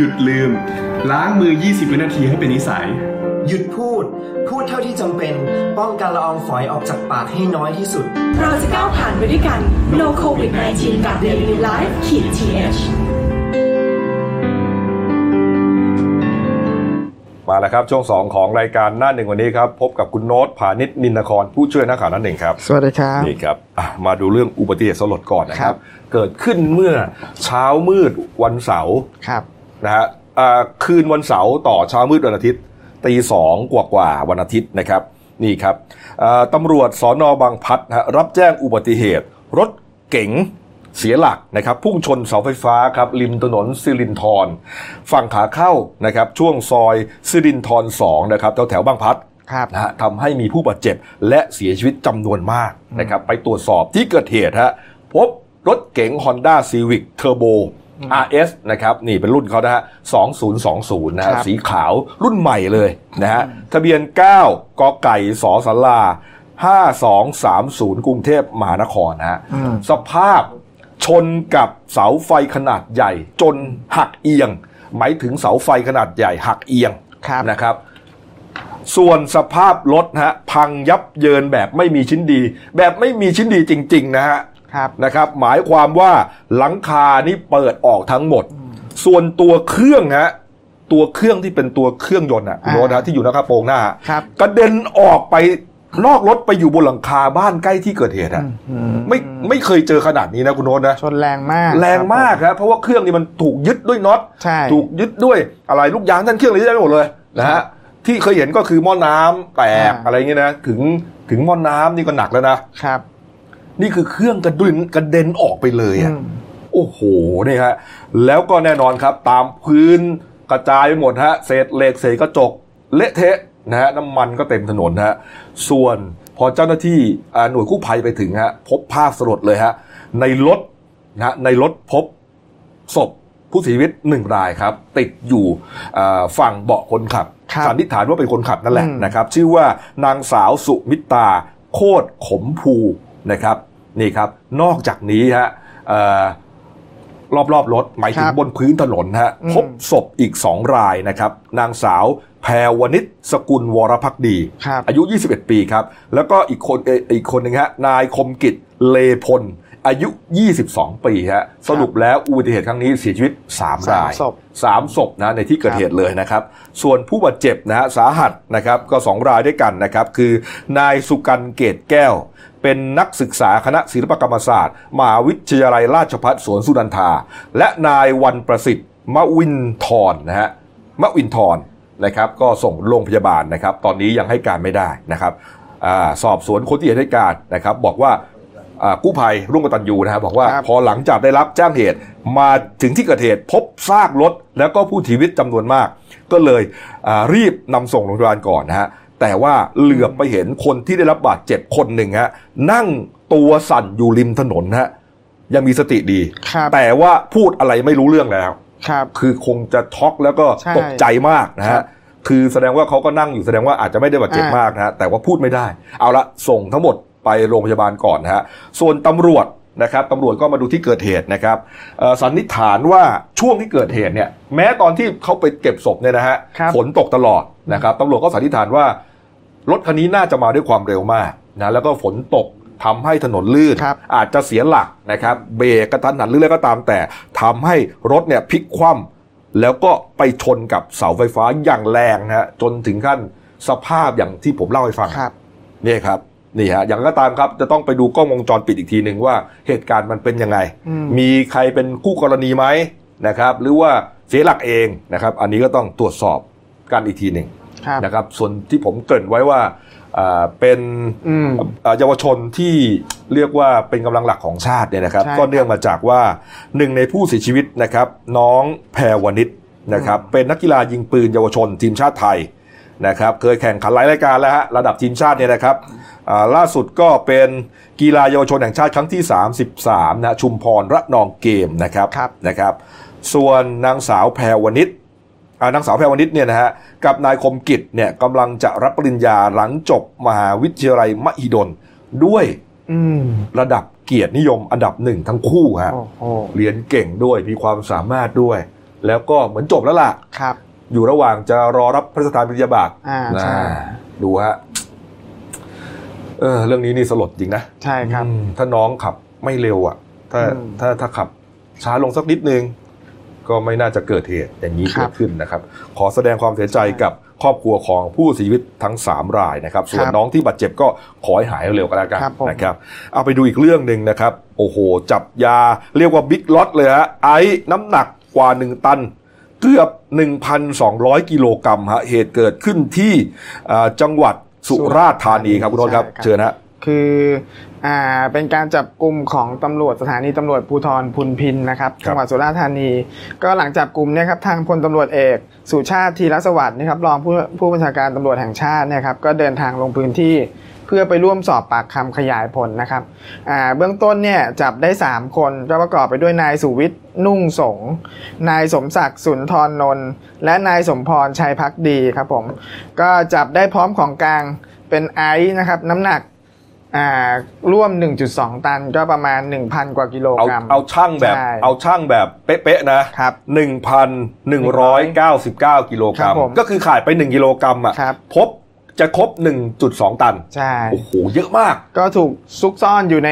หยุดลืม ล้างมือ 20 วินาทีให้เป็นนิสัย หยุดพูด พูดเท่าที่จำเป็น ป้องกันละอองฝอยออกจากปากให้น้อยที่สุด เราจะก้าวผ่านไปด้วยกัน No COVID 19กับ Daily Life ขีด th มาแล้วครับ ช่วง 2 ของรายการหน้าหนึ่งวันนี้ครับ พบกับคุณโน้ตผานิชนินนคร ผู้ช่วยนักข่าวหน้าหนึ่งครับ สวัสดีครับ นี่ครับอะมาดูเรื่องอุบัติเหตุสลดก่อนนะคครัรับบเกิดขึ้นเมื่อเช้ามืดวันเสาร์ ครับ นะฮะอ่าคืนวันเสาร์ต่อเช้ามืดวันอาทิตย์ตีสองกว่ากว่าๆวันอาทิตย์นะครับนี่ครับอ่าตำรวจสอนอบางพลัดนะฮะรับแจ้งอุบัติเหตุ รถเก๋งเสียหลักนะครับพุ่งชนเสาไฟฟ้าครับริมถนนสิรินทรฝั่งขาเข้านะครับช่วงซอยสิรินทร2นะครับแถวแถวๆบางพลัดครับนะฮะทำให้มีผู้บาดเจ็บและเสียชีวิตจำนวนมากนะครับไปตรวจสอบที่เกิดเหตุฮะพบรถเก๋ง Honda Civic Turbo RS นะครับนี่เป็นรุ่นเขานะฮะ2020นะฮะครับสีขาวรุ่นใหม่เลยนะฮะทะเบียน 9กไก่สอสลา5230 กรุงเทพมหานครนะฮะสภาพชนกับเสาไฟขนาดใหญ่ จนหักเอียง หมายถึงเสาไฟขนาดใหญ่หักเอียงครับนะครับ ส่วนสภาพรถฮะพังยับเยินแบบไม่มีชิ้นดี แบบไม่มีชิ้นดีจริง ๆ นะฮะครับ นะครับหมายความว่าหลังคานี่เปิดออกทั้งหมด ส่วนตัวเครื่องฮะตัวเครื่องที่เป็นตัวเครื่องยนต์อะคุณอ่าโรถนะที่อยู่หน้ากระโปรงหน้าครับกระเด็นออกไปนอกรถไปอยู่บนหลังคาบ้านใกล้ที่เกิดเหตุอะไม่ไม่เคยเจอขนาดนี้นะคุณโรถนะชนแรงมาก แรงมากครับเพราะว่าเครื่องนี้มันถูกยึดด้วยน็อตใช่ถูกยึดด้วยอะไรลูกยางท่านเครื่องอะไรเยอะไปหมดเลยนะฮะที่เคยเห็นก็คือหม้อน้ำแตกอ่าอะไรเงี้ยนะถึงถึงหม้อน้ำนี่ก็หนักแล้วนะครับ นี่คือเครื่องกระดุนกระเด็นออกไปเลยอะอืมโอ้โหนี่ฮะแล้วก็แน่นอนครับ ตามพื้นกระจายไปหมดฮะเศษเหล็กเศษกระจกเละเทะนะฮะน้ำมันก็เต็มถนนฮะส่วนพอเจ้าหน้าที่อ่าหน่วยกู้ภัยไปถึงฮะพบภาพสลดเลยฮะในรถนะฮะในรถพบศพผู้เสียชีวิตหนึ่งรายครับ ติดอยู่อ่าฝั่งเบาะคนขับครับสันนิษฐานว่าเป็นคนขับนั่นแหละอืมนะครับ ชื่อว่านางสาวสุมิตาโคตรขมภูนะครับ นี่ครับ นอกจากนี้ฮะเอ่อรอบๆรถหมายถึคงรับบนพื้นถนนฮะอืมพบศพอีกสองรายนะครับ นางสาวแพรวนิชสกุลวรพักดีครับอายุ 21 ปีครับ แล้วก็อีกคนเอ่ออีกคนหนึ่งฮะนายคมกิจเลพล อายุ 22 ปีฮะสรุปแล้วอุบัติเหตุครั้งนี้เสียชีวิต3รายศพสามศพนะในที่เกิดเหตุเลยนะครับ ส่วนผู้บาดเจ็บนะฮะสาหัสนะครับก็ 2 รายด้วยกันนะครับ คือนายสุกันเกตแก้ว เป็นนักศึกษาคณะศิลปกรรมศาสตร์มหาวิทยาลัยราชภัฏสวนสุนันทา และนายวันประสิทธิ์มวินทรนะฮะมวินทรนะครับก็ส่งโรงพยาบาลนะครับ ตอนนี้ยังให้การไม่ได้นะครับอาสอบสวนคนที่เห็นเหตุการณ์นะครับ บอกว่าอ่า กู้ภัยร่วมกตันยูนะครับบอกว่าครับพอหลังจากได้รับแจ้งเหตุ มาถึงที่เกิดเหตุพบซากรถแล้วก็ผู้ชีวิตจำนวนมาก ก็เลยอ่ารีบนำส่งโรงพยาบาลก่อนนะฮะแต่ว่าเหลือบไปเห็นคนที่ได้รับบาดเจ็บคนหนึ่งฮะนั่งตัวสั่นอยู่ริมถนนฮะยังมีสติดีครับแต่ว่าพูดอะไรไม่รู้เรื่องแล้วครับคือคงจะช็อกแล้วก็ใช่ตกใจมากนะครัฮะบคือแสดงว่าเขาก็นั่งอยู่แสดงว่าอาจจะไม่ได้บาดเจ็บอ่ามมากนะฮะแต่ว่าพูดไม่ได้ เอาละส่งทั้งหมด ไปโรงพยาบาลก่อนนะฮะส่วนตำรวจนะครับตำรวจก็มาดูที่เกิดเหตุนะครับเอ่อสันนิษฐานว่าช่วงที่เกิดเหตุเนี่ยแม้ตอนที่เขาไปเก็บศพเนี่ยนะฮะครับฝนตกตลอดนะครับตำรวจก็สันนิษฐานว่ารถคันนี้น่าจะมาด้วยความเร็วมากนะแล้วก็ฝนตกทำให้ถนนลื่นครับอาจจะเสียหลักนะครับเบรกกระทันหันหรืออะไรก็ตามแต่ทำให้รถเนี่ยพลิกคว่ำแล้วก็ไปชนกับเสาไฟฟ้าอย่างแรงนะฮะจนถึงขั้นสภาพอย่างที่ผมเล่าให้ฟังครับนี่ครับ นี่ฮะอย่างไรก็ตามครับจะต้องไปดูกล้องวงจรปิดอีกทีหนึ่งว่าเหตุการณ์มันเป็นยังไงอืมมีใครเป็นคู่กรณีไหมนะครับ หรือว่าเสียหลักเองนะครับ อันนี้ก็ต้องตรวจสอบกันอีกทีหนึ่งครับนะครับ ส่วนที่ผมเกริ่นไว้ว่าอ่าเป็นอืมอ่าเยาวชนที่เรียกว่าเป็นกำลังหลักของชาติเนี่ยนะครับใช่ก็เนื่องมาจากว่าหนึ่งในผู้เสียชีวิตนะครับ น้องแพรวนิชนะครับเป็นนักกีฬายิงปืนเยาวชนทีมชาติไทย นะครับเคยแข่งขันหลายรายการแล้วฮะระดับทีมชาติเนี่ยนะครับอ่าล่าสุดก็เป็นกีฬาเยาวชนแห่งชาติครั้งที่ 33นะชุมพรระนองเกมนะครับครับนะครับ ส่วนนางสาวแพรวนิชอ่านางสาวแพรวนิชเนี่ยนะฮะกับนายคมกิจเนี่ยกำลังจะรับปริญญาหลังจบมหาวิทยาลัยมหิดลด้วยอืมระดับเกียรตินิยมอันดับหนึ่งทั้งคู่ฮะโอ้โหเรียนเก่งด้วยมีความสามารถด้วย แล้วก็เหมือนจบแล้วล่ะครับ อยู่ระหว่างจะรอรับพระราชทานปริญญาบัตรอ่าใช่นะดูฮะเออเรื่องนี้นี่สลดจริงนะใช่ครับอืมถ้าน้องขับไม่เร็วอะ ถ้าอืมถ้าถ้าขับช้าลงสักนิดนึง ก็ไม่น่าจะเกิดเหตุอย่างนี้ครัเกิบดขึ้นนะครับ ขอแสดงความเสียใจกับครอบครัวของผู้เสียชีวิตทั้ง 3 รายนะครับ ส่วนครับน้องที่บาดเจ็บก็ขอให้หายเร็วๆก็แล้วกันครับผมนะครับ เอาไปดูอีกเรื่องหนึ่งนะครับ โอ้โห จับยาเรียกว่าบิ๊กล็อตเลยฮะไอ้น้ำหนักกว่า 1 ตัน เกือบ 1,200 กิโลกรัมฮะเหตุเกิดขึ้นที่อ่าจังหวัดสุราษฎร์ธานีครับคุณโนนท์ครับใช่ครับ เชิญฮะคืออ่าเป็นการจับกลุ่มของตำรวจสถานีตำรวจภูธรพุนพินนะครับครับจังหวัดสุราษฎร์ธานี ก็หลังจับกลุ่มเนี่ยครับทางพลตำรวจเอก สุชาติธีรสวัสดิ์นะครับรองผู้ผู้บัญชาการตำรวจแห่งชาติเนี่ยครับก็เดินทางลงพื้นที่ เพื่อไปร่วมสอบปากคำขยายผลนะครับอ่าเบื้องต้นเนี่ยจับได้ 3 คนก็ประกอบไปด้วยนายสุวิทย์นุ่งสงฆ์นายสมศักดิ์สุนทรนนท์และนายสมพรชัยพักดีครับผมก็จับได้พร้อมของกลางเป็นไอซ์นะครับน้ำหนักอ่าร่วม 1.2 ตันก็ประมาณ 1,000 กว่ากิโลเอากรัม เอาช่างแบบใช่เอาช่างแบบเป๊ะๆนะครับ1,199 กิโลกรัครัมบผมก็คือขายไป 1 กิโลกรัมอะครับพบ จะครบ 1.2 ตัน ใช่ โอ้โห เยอะมาก ก็ถูกซุกซ่อนอยู่ใน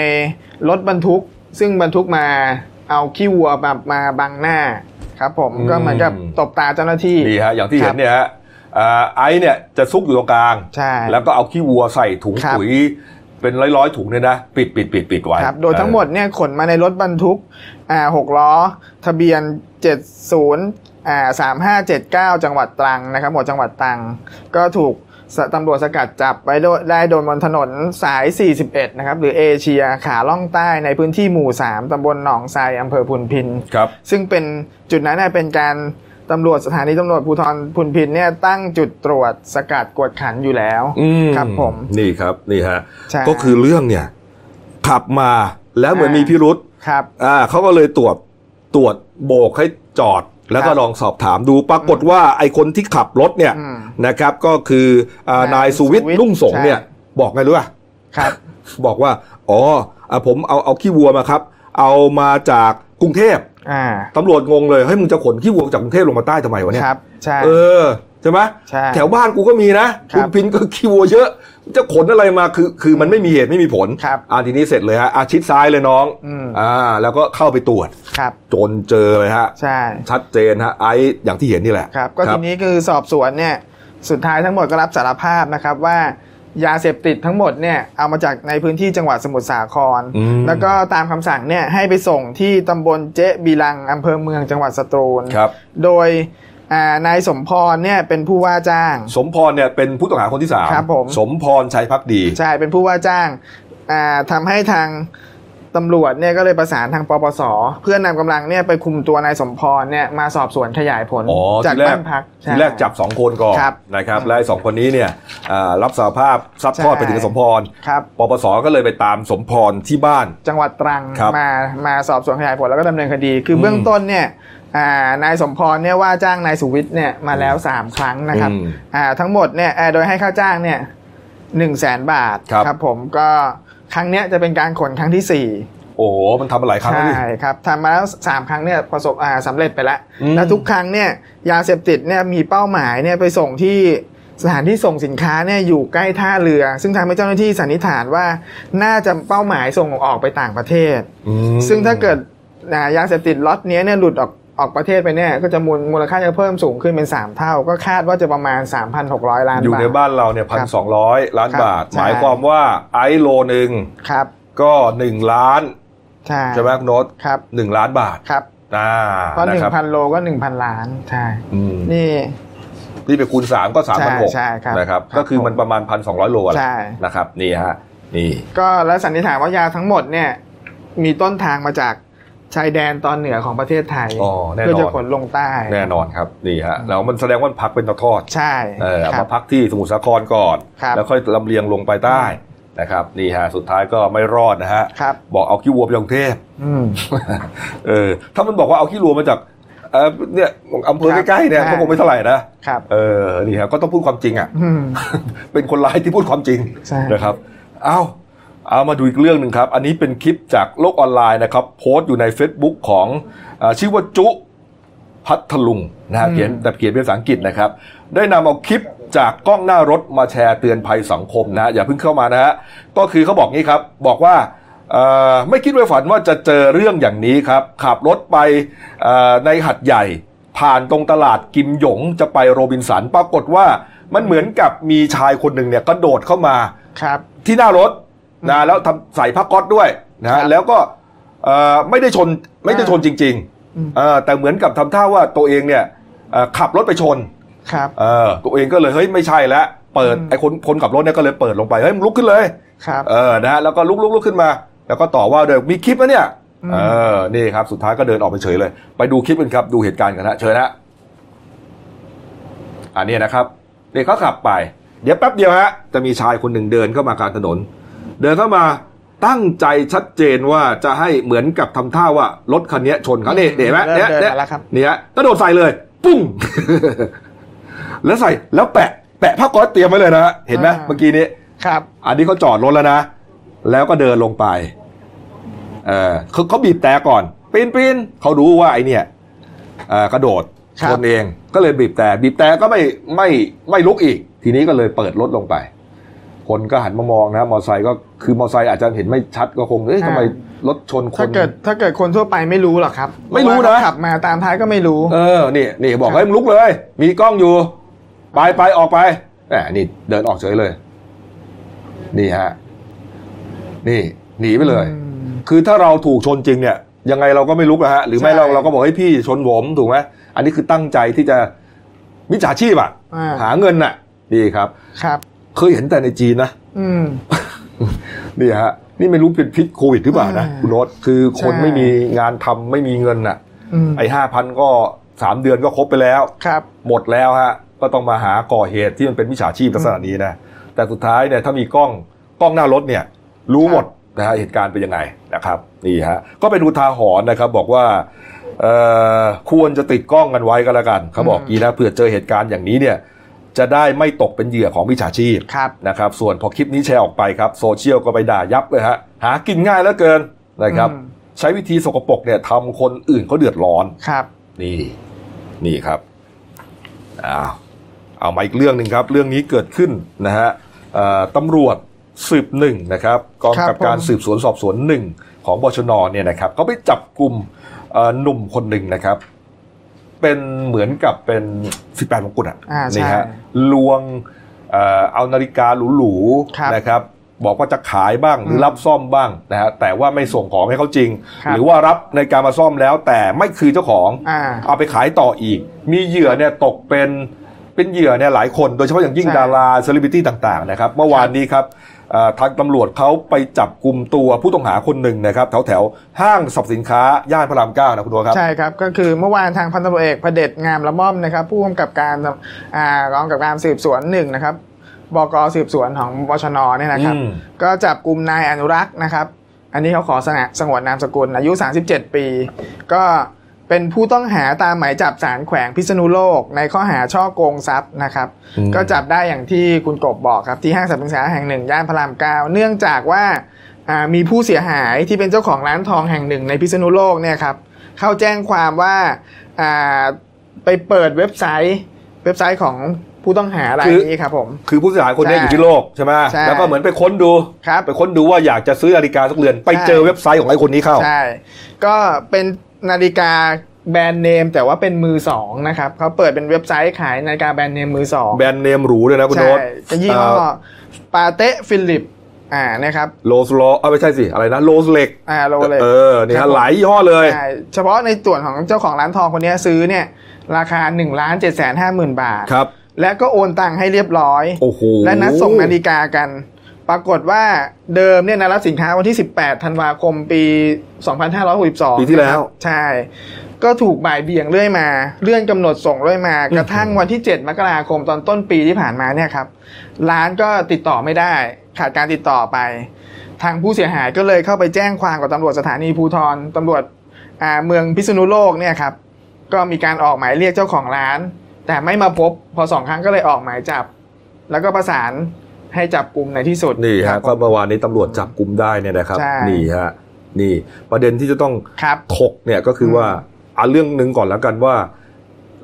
รถบรรทุก ซึ่งบรรทุกมาเอาขี้วัวมามาบังหน้าครับผมอืมก็เหมือนกับตบตาเจ้าหน้าที่นี่ฮะอย่างที่คเห็รันบเนี่ยฮะอ่าไอซ์เนี่ยจะซุกอยู่ตรงกลาง ใช่ แล้วก็เอาขี้วัวใส่ถุงครับปุ๋ยเป็นร้อยๆถุงเนี่ยนะปิดปิดปิดปิดไว้ครับโดยทั้งหมดเนี่ยขนมาในรถบรรทุกอ่าหกล้อ ทะเบียน70อ่าสามห้าเจ็ดเก้าจังหวัดตรังนะครับหมวดจังหวัดตรังก็ถูกส ตำรวจสกัดจับไว้โดยได้โดนบนถนนสาย 41 นะครับ หรือเอเชียขาล่องใต้ในพื้นที่หมู่ 3 ตำบลหนองไทรอำเภอพุนพินครับซึ่งเป็นจุดนั้นเนี่ยเป็นการตำรวจสถานีตำรวจภูธรพุนพินเนี่ยตั้งจุดตรวจสกัดกวดขันอยู่แล้วอืมครับผม นี่ครับนี่ฮะใช่ก็คือเรื่องเนี่ย ขับมาแล้วเหมือนมีพิรุษครับอ่าเขาก็เลยตรวจตรวจโบกให้จอด แล้วก็ครับลองสอบถามดูปรากฏว่าไอ้คนที่ขับรถเนี่ยอืมนะครับ ก็คืออ่านานายยสุวิทย์สุวิทย์ลุ่งสงเนี่ยใช่บอกไงรู้ป่ะครับ บอกว่า อ๋ออะผมเอาเอาขี้วัวมาครับ เอามาจากกรุงเทพอ่าตำรวจงงเลยเฮ้ยมึงจะขนขี้วัวจากกรุงเทพลงมาใต้ทำไมวะเนี่ยครับใช่เออใช่ไหมใช่แถวบ้านกูก็มีนะครัคุบณพินก็ขี้วัวเยอะ จะขนอะไรมาคือคือมันไม่มีเหตุไม่มีผลครับอ่าทีนี้เสร็จเลยฮะอาชิดซ้ายเลยน้องอืมอ่าแล้วก็เข้าไปตรวจครับจนเจอเลยฮะใช่ชัดเจนฮะไอ้อย่างที่เห็นนี่แหละครับก็ทีนี้คือสอบสวนเนี่ยสุดท้ายทั้งหมดก็รับสารภาพนะครับว่ายาเสพติดทั้งหมดเนี่ยเอามาจากในพื้นที่จังหวัดสมุทรสาครอืมแล้วก็ตามคำสั่งเนี่ยให้ไปส่งที่ตำบลเจ๊บีลังอำเภอเมืองจังหวัดสตูลครับโดยอ่า นายสมพรเนี่ยเป็นผู้ว่าจ้าง สมพรเนี่ยเป็นผู้ต้องหาคนที่สามครับผมสมพรชัยพักดี ใช่เป็นผู้ว่าจ้างอ่าทำให้ทางตำรวจเนี่ยก็เลยประสานทางปปส เพื่อนำกำลังเนี่ยไปคุมตัวนายสมพรเนี่ยมาสอบสวนขยายผลอ๋อจากทีแรกบ้านพักใช่ทีแรกจับสองคนก่อนครับนะครับและไอ้สองคนนี้เนี่ยอ่ารับสารภาพซัดทอดใช่ไปถึงสมพรครับปปสก็เลยไปตามสมพรที่บ้าน จังหวัดตรังครับมามาสอบสวนขยายผลแล้วก็ดำเนินคดี คือมเบื้องต้นเนี่ยอ่า นายสมพรเนี่ยว่าจ้างนายสุวิทย์เนี่ยมาแล้ว3ครั้งนะครับอืมอ่าทั้งหมดเนี่ยอ่าโดยให้ค่าจ้างเนี่ยหนึ่งแสนบาทครับผมก็ครั้งเนี้ยจะเป็นการขนครั้งที่สี่โอ้โห มันทำมาหลายครั้งแล้วใช่นี่ครับทำมาแล้วสามครั้งเนี่ยประสบอ่าสำเร็จไปแล้วอืมและทุกครั้งเนี่ยยาเสพติดเนี่ยมีเป้าหมายเนี่ยไปส่งที่สถานที่ส่งสินค้าเนี่ยอยู่ใกล้ท่าเรือ ซึ่งทางเจ้าหน้าที่สันนิษฐานว่าน่าจะเป้าหมายส่งออกไปต่างประเทศอืมซึ่งถ้าเกิดอ่ายาเสพติดล็อตเนี้ยเนี่ยหลุดออก ออกประเทศไปเนี่ยก็จะมูลมูลค่าจะเพิ่มสูงขึ้นเป็น 3 เท่า ก็คาดว่าจะประมาณ 3,600 ล้านอยู่บาทในบ้านเราเนี่ยพันสองร้อยล้านครับบาทใช่หมายความว่าไอซ์โลหนึ่งครับก็หนึ่งล้านใช่ใช่ไหมคุณโน้ตครับหนึ่งล้านบาทครับอ่าเพราะหนะนึ่คงรับพันโลก็หนึ่งพันล้านใช่อืมนี่นี่ไปคูณสามก็สามพันหกใช่ครับนะครับครับ ก็คือมันประมาณพันสองร้อยโลอะใช่นะครับ นี่ฮะนี่ ก็และสันนิษฐานว่ายาทั้งหมดเนี่ย มีต้นทางมาจาก ชายแดนตอนเหนือของประเทศไทยอ๋อแน่นอนเพื่อจะขนลงใต้แน่นอนครับนี่ฮะแล้วมันแสดงว่ามันพักเป็นทอดๆใช่เออเอาครัมาบพักที่สมุทรสาครก่อนครับแล้วค่อยลำเลียงลงไปใต้นะครับนี่ฮะสุดท้ายก็ไม่รอดนะฮะครับบอกเอาขี้วัวไปกรุงเทพอืมเออถ้ามันบอกว่าเอาขี้วัวมาจากเออเนี่ยอำเภอครับใกล้ๆเนี่ยใช่ก็คงไม่เท่าไหร่นะครับเออนี่ฮะก็ต้องพูดความจริงอะอืมเป็นคนร้ายที่พูดความจริงใช่นะครับ เอา เอามาดูอีกเรื่องหนึ่งครับ อันนี้เป็นคลิปจากโลกออนไลน์นะครับ โพสต์อยู่ใน Facebook ของอาชื่อว่าจุพัทลุงนะฮะเขียนแต่เขียนเป็นภาษาอังกฤษนะครับ ได้นำเอาคลิปจากกล้องหน้ารถมาแชร์เตือนภัยสังคมนะฮะอย่าเพิ่งเข้ามานะฮะก็คือเขาบอกงี้ครับ บอกว่าเอ่อไม่คิดว่าฝันว่าจะเจอเรื่องอย่างนี้ครับ ขับรถไปเอ่อในหัดใหญ่ ผ่านตรงตลาดกิมหยงจะไปโรบินสันปรากฏว่ามันเหมือนกับมีชายคนหนึ่งเนี่ยกระโดดเข้ามาครับที่หน้ารถ นะแล้วทำใส่ผ้าก๊อตด้วยนะครัฮะบแล้วก็เอ่อไม่ได้ชนไม่ได้ชนจริงอืมๆเออแต่เหมือนกับทำท่าว่าตัวเองเนี่ยเอ่อขับรถไปชนครับเออตัวเองก็เลยเฮ้ยไม่ใช่แล้วเปิดอืมไอ้คนคนขับรถเนี่ยก็เลยเปิดลงไปเฮ้ยมึงลุกขึ้นเลยครับเออนะฮะแล้วก็ลุกลุกลุกขึ้นมา แล้วก็ต่อว่าเดี๋ยวมีคลิปนะเนี่ยอืมเออนี่ครับสุดท้ายก็เดินออกไปเฉยเลย ไปดูคลิปกันครับดูเหตุการณ์กันนะเชิญนะอันนี้นะครับเด็กเขาขับไป เดี๋ยวแป๊บเดียวฮะจะมีชายคนหนึ่งเดินเข้ามากลางถนน เดินเข้ามาตั้งใจชัดเจนว่าจะให้เหมือนกับทำท่าว่ารถคันนี้ชนเขาเนี่ยเห็นไหมเริ่มเนี่ยเดินเนี่ยมาแล้วครับเนี่ยกระโดดใส่เลย ปุ้ง แล้วใส่แล้วแปะ แปะผ้าก๊อซเตรียมไว้เลยนะเห็นไหมอ่าเมื่อกี้นี้ครับ อันนี้เขาจอดรถแล้วนะ แล้วก็เดินลงไป เออเขาเขาบีบแต่ก่อนปีนปีนเขารู้ว่าไอเนี่ยเอ่อกระโดดครัชบนเองก็เลยบีบแต่บีบแต่ก็ไม่ไม่ไม่ลุกอีก ทีนี้ก็เลยเปิดรถลงไป คนก็หันมามองนะมอไซค์ก็คือมอไซค์อาจจะเห็นไม่ชัดก็คงเอ๊ะทำไมรถชนคถ้านเกิดถ้าเกิดคนทั่วไปไม่รู้หรอกครับ ไม่รู้นะเพาว่าเขาขับมาตามท้ายก็ไม่รู้ เออนี่นี่บอกครับให้มึงลุกเลย มีกล้องอยู่ ไปไปออกไปแหมนี่เดินออกเฉยเลย นี่ฮะนี่หนีไปเลย คือถ้าเราถูกชนจริงเนี่ย ยังไงเราก็ไม่ลุกนะฮะหรือไม่ใช่เราเราก็บอกให้พี่ชนผมถูกไหมอันนี้คือตั้งใจที่จะมิจฉาชีพอะอ่าหาเงินน่ะ ดีครับครับ เคยเห็นแต่ในจีนนะอืมนี่ฮะนี่ไม่รู้เป็นพิษโควิดหรือเปล่านะอ่าคุณโน้ตคือคนใช่ไม่มีงานทำไม่มีเงินน่ะอืมไอ้ห้าพันก็สามเดือนก็ครบไปแล้วครับ หมดแล้วฮะก็ต้องมาหาก่อเหตุที่มันเป็นมิจฉาชีพลักษณะนี้นะแต่สุดท้ายเนี่ยถ้ามีกล้องกล้องหน้ารถเนี่ย รู้หมดนะฮะเหตุการณ์เป็นยังไงนะครับนี่ฮะก็เป็นอุทาหรณ์นะครับ บอกว่าเอ่อควรจะติดกล้องกันไว้ก็แล้วกันเขาบอกอืมกีนะเผื่อเจอเหตุการณ์อย่างนี้เนี่ย จะได้ไม่ตกเป็นเหยื่อของมิจฉาชีพครับนะครับ ส่วนพอคลิปนี้แชร์ออกไปครับโซเชียลก็ไปด่ายับเลยฮะหากินง่ายเหลือเกินนะครับอืมใช้วิธีสกปรกเนี่ยทำคนอื่นเขาเดือดร้อนครับ นี่ นี่ครับอ้าวเอามาอีกเรื่องหนึ่งครับ เรื่องนี้เกิดขึ้นนะฮะเอ่อตำรวจสืบหนึ่งนะครับกองครับกับการผมสืบสวนสอบสวนหนึ่งของบชนเนี่ยนะครับเขาไปจับกลุ่มเอ่อหนุ่มคนหนึ่งนะครับ เป็นเหมือนกับเป็น 18มงกุฎอะอ่าใช่นี่ฮะลวงเอ่อเอานาฬิกาหรูครับๆนะครับ บอกว่าจะขายบ้างหรืออมรับซ่อมบ้างนะฮะแต่ว่าไม่ส่งของให้เขาจริงครับหรือว่ารับในการมาซ่อมแล้ว แต่ไม่คือเจ้าของอ่าเอาไปขายต่ออีก มีเหยื่อเนี่ยตกเป็นเป็นเหยื่อเนี่ยหลายคนโดยเฉพาะอย่างยิ่งใช่ดาราเซเลบริตี้ต่างๆนะครับ เมื่อวานนี้ครับเอ่อ ทางตำรวจเขาไปจับกลุ่มตัวผู้ต้องหาคนหนึ่งนะครับแถวแถวๆห้างสรรพสินค้า ย่านพระรามเก้านะคุณตัวครับ ใช่ครับ ก็คือเมื่อวานทางพันตำรวจเอกพระเดชงามละม่อมนะครับ ผู้กำกับการอ่ากองกำกับการสืบสวนหนึ่งนะครับบกสืบสวนของบชนเนี่ยนะครับอืมก็จับกลุ่มนายอนุรักษ์นะครับ อันนี้เขาขอสงะสงวนนามสกุลอายุ 37 ปี ก็ เป็นผู้ต้องหาตามหมายจับศาลแขวงพิษณุโลก ในข้อหาช่อโกงทรัพย์นะครับอืมก็จับได้อย่างที่คุณกบบอกครับที่ห้างสรรพสินค้าแห่งหนึ่งย่านพระรามเก้าเนื่องจากว่าอ่ามีผู้เสียหายที่เป็นเจ้าของร้านทองแห่งหนึ่งในพิษณุโลกเนี่ยครับเข้าแจ้งความว่าอ่าไปเปิดเว็บไซต์เว็บไซต์ของผู้ต้องหารายนี้ครับผมคือผู้เสียหายคนนี้ใช่อยู่ที่โลกใช่ไหมใช่แล้วก็เหมือนไปค้นดูครับไปค้นดูว่าอยากจะซื้อนาฬิกาสักเรือน ไปใช่เจอเว็บไซต์ของไอ้คนนี้เข้าใช่ก็เป็น นาฬิกาแบรนด์เนมแต่ว่าเป็นมือสองนะครับเขาเปิดเป็นเว็บไซต์ขายนาฬิกาแบรนด์เนมมือสองแบรนด์เนมหรูเลยนะคุณใช่โน้ตจะยี่ห้อ Patek Philippe อ่านะครับโลสโลเอาไม่ใช่สิ อะไรนะโลสเล็กอ่าโลเลยเออนี่ครัฮะบผมหลายยี่ห้อเลยใช่เฉพาะในส่วนของเจ้าของร้านทองคนนี้ซื้อเนี่ย ราคา1นึ่งล้านเจ็ดแสนห้าหมื่นบาทครับและก็โอนตังค์ให้เรียบร้อยโอ้โหและนัดส่งนาฬิกากัน ปรากฏว่าเดิมเนี่ยนะรับสินค้าวันที่ 18 ธันวาคมปี 2562 ปีที่แล้วนะครับใช่ ก็ถูกบ่ายเบี่ยงเรื่อยมา เลื่อนกำหนดส่งเรื่อยมา กระทั่งวันที่ 7 มกราคมตอนต้นปีที่ผ่านมาเนี่ยครับ ร้านก็ติดต่อไม่ได้ ขาดการติดต่อไป ทางผู้เสียหายก็เลยเข้าไปแจ้งความกับตำรวจสถานีภูธรตำรวจอ่าเมืองพิษณุโลกเนี่ยครับ ก็มีการออกหมายเรียกเจ้าของร้าน แต่ไม่มาพบ พอสองครั้งก็เลยออกหมายจับ แล้วก็ประสาน ให้จับกลุ่มในที่สุดนี่ครัฮะบก็เมื่อวานนี้ตำรวจจับกลุ่มได้เนี่ยนะครับใช่นี่ฮะนี่ประเด็นที่จะต้องครับถกเนี่ยก็คือว่าเอาเรื่องหนึ่งก่อนแล้วกันว่า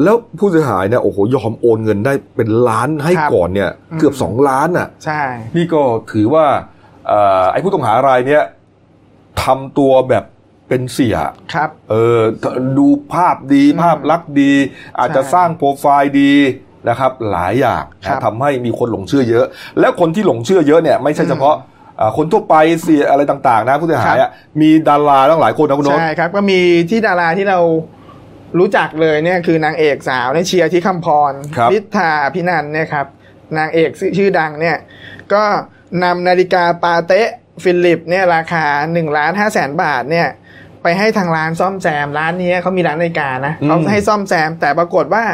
แล้วผู้เสียหายเนี่ยโอ้โหยอมโอนเงินได้เป็นล้านให้ครับก่อนเนี่ยอืมเกือบสองล้านอะ ใช่ นี่ก็ถือว่าเอ่อไอ้ผู้ต้องหารายเนี้ยทำตัวแบบเป็นเสียครับ เออดูภาพดีอืมภาพลักษณ์ดี อาจจะใช่สร้างโปรไฟล์ดี นะครับ หลายอย่างครับนะทำให้มีคนหลงเชื่อเยอะ แล้วคนที่หลงเชื่อเยอะเนี่ยไม่ใช่อืมเฉพาะอ่าคนทั่วไปเสียอะไรต่างๆ นะผู้เสียหายอะมีดาราตั้งหลายคนนะคุณโน้ตใช่ครับ ก็มีที่ดาราที่เรารู้จักเลยเนี่ยคือนางเอกสาวเนี่ยเชียร์ฑิฆัมพรครับฤทธิ์ธาอภินันท์เนี่ยครับนางเอกชื่อดังเนี่ยก็นำนาฬิกา Patek Philippe เนี่ยราคา1ล้าน5แสนบาทเนี่ยไปให้ทางร้านซ่อมแซมร้านนี้เขามีร้านนาฬิกานะอืมเขาให้ซ่อมแซมแต่ปรากฏว่า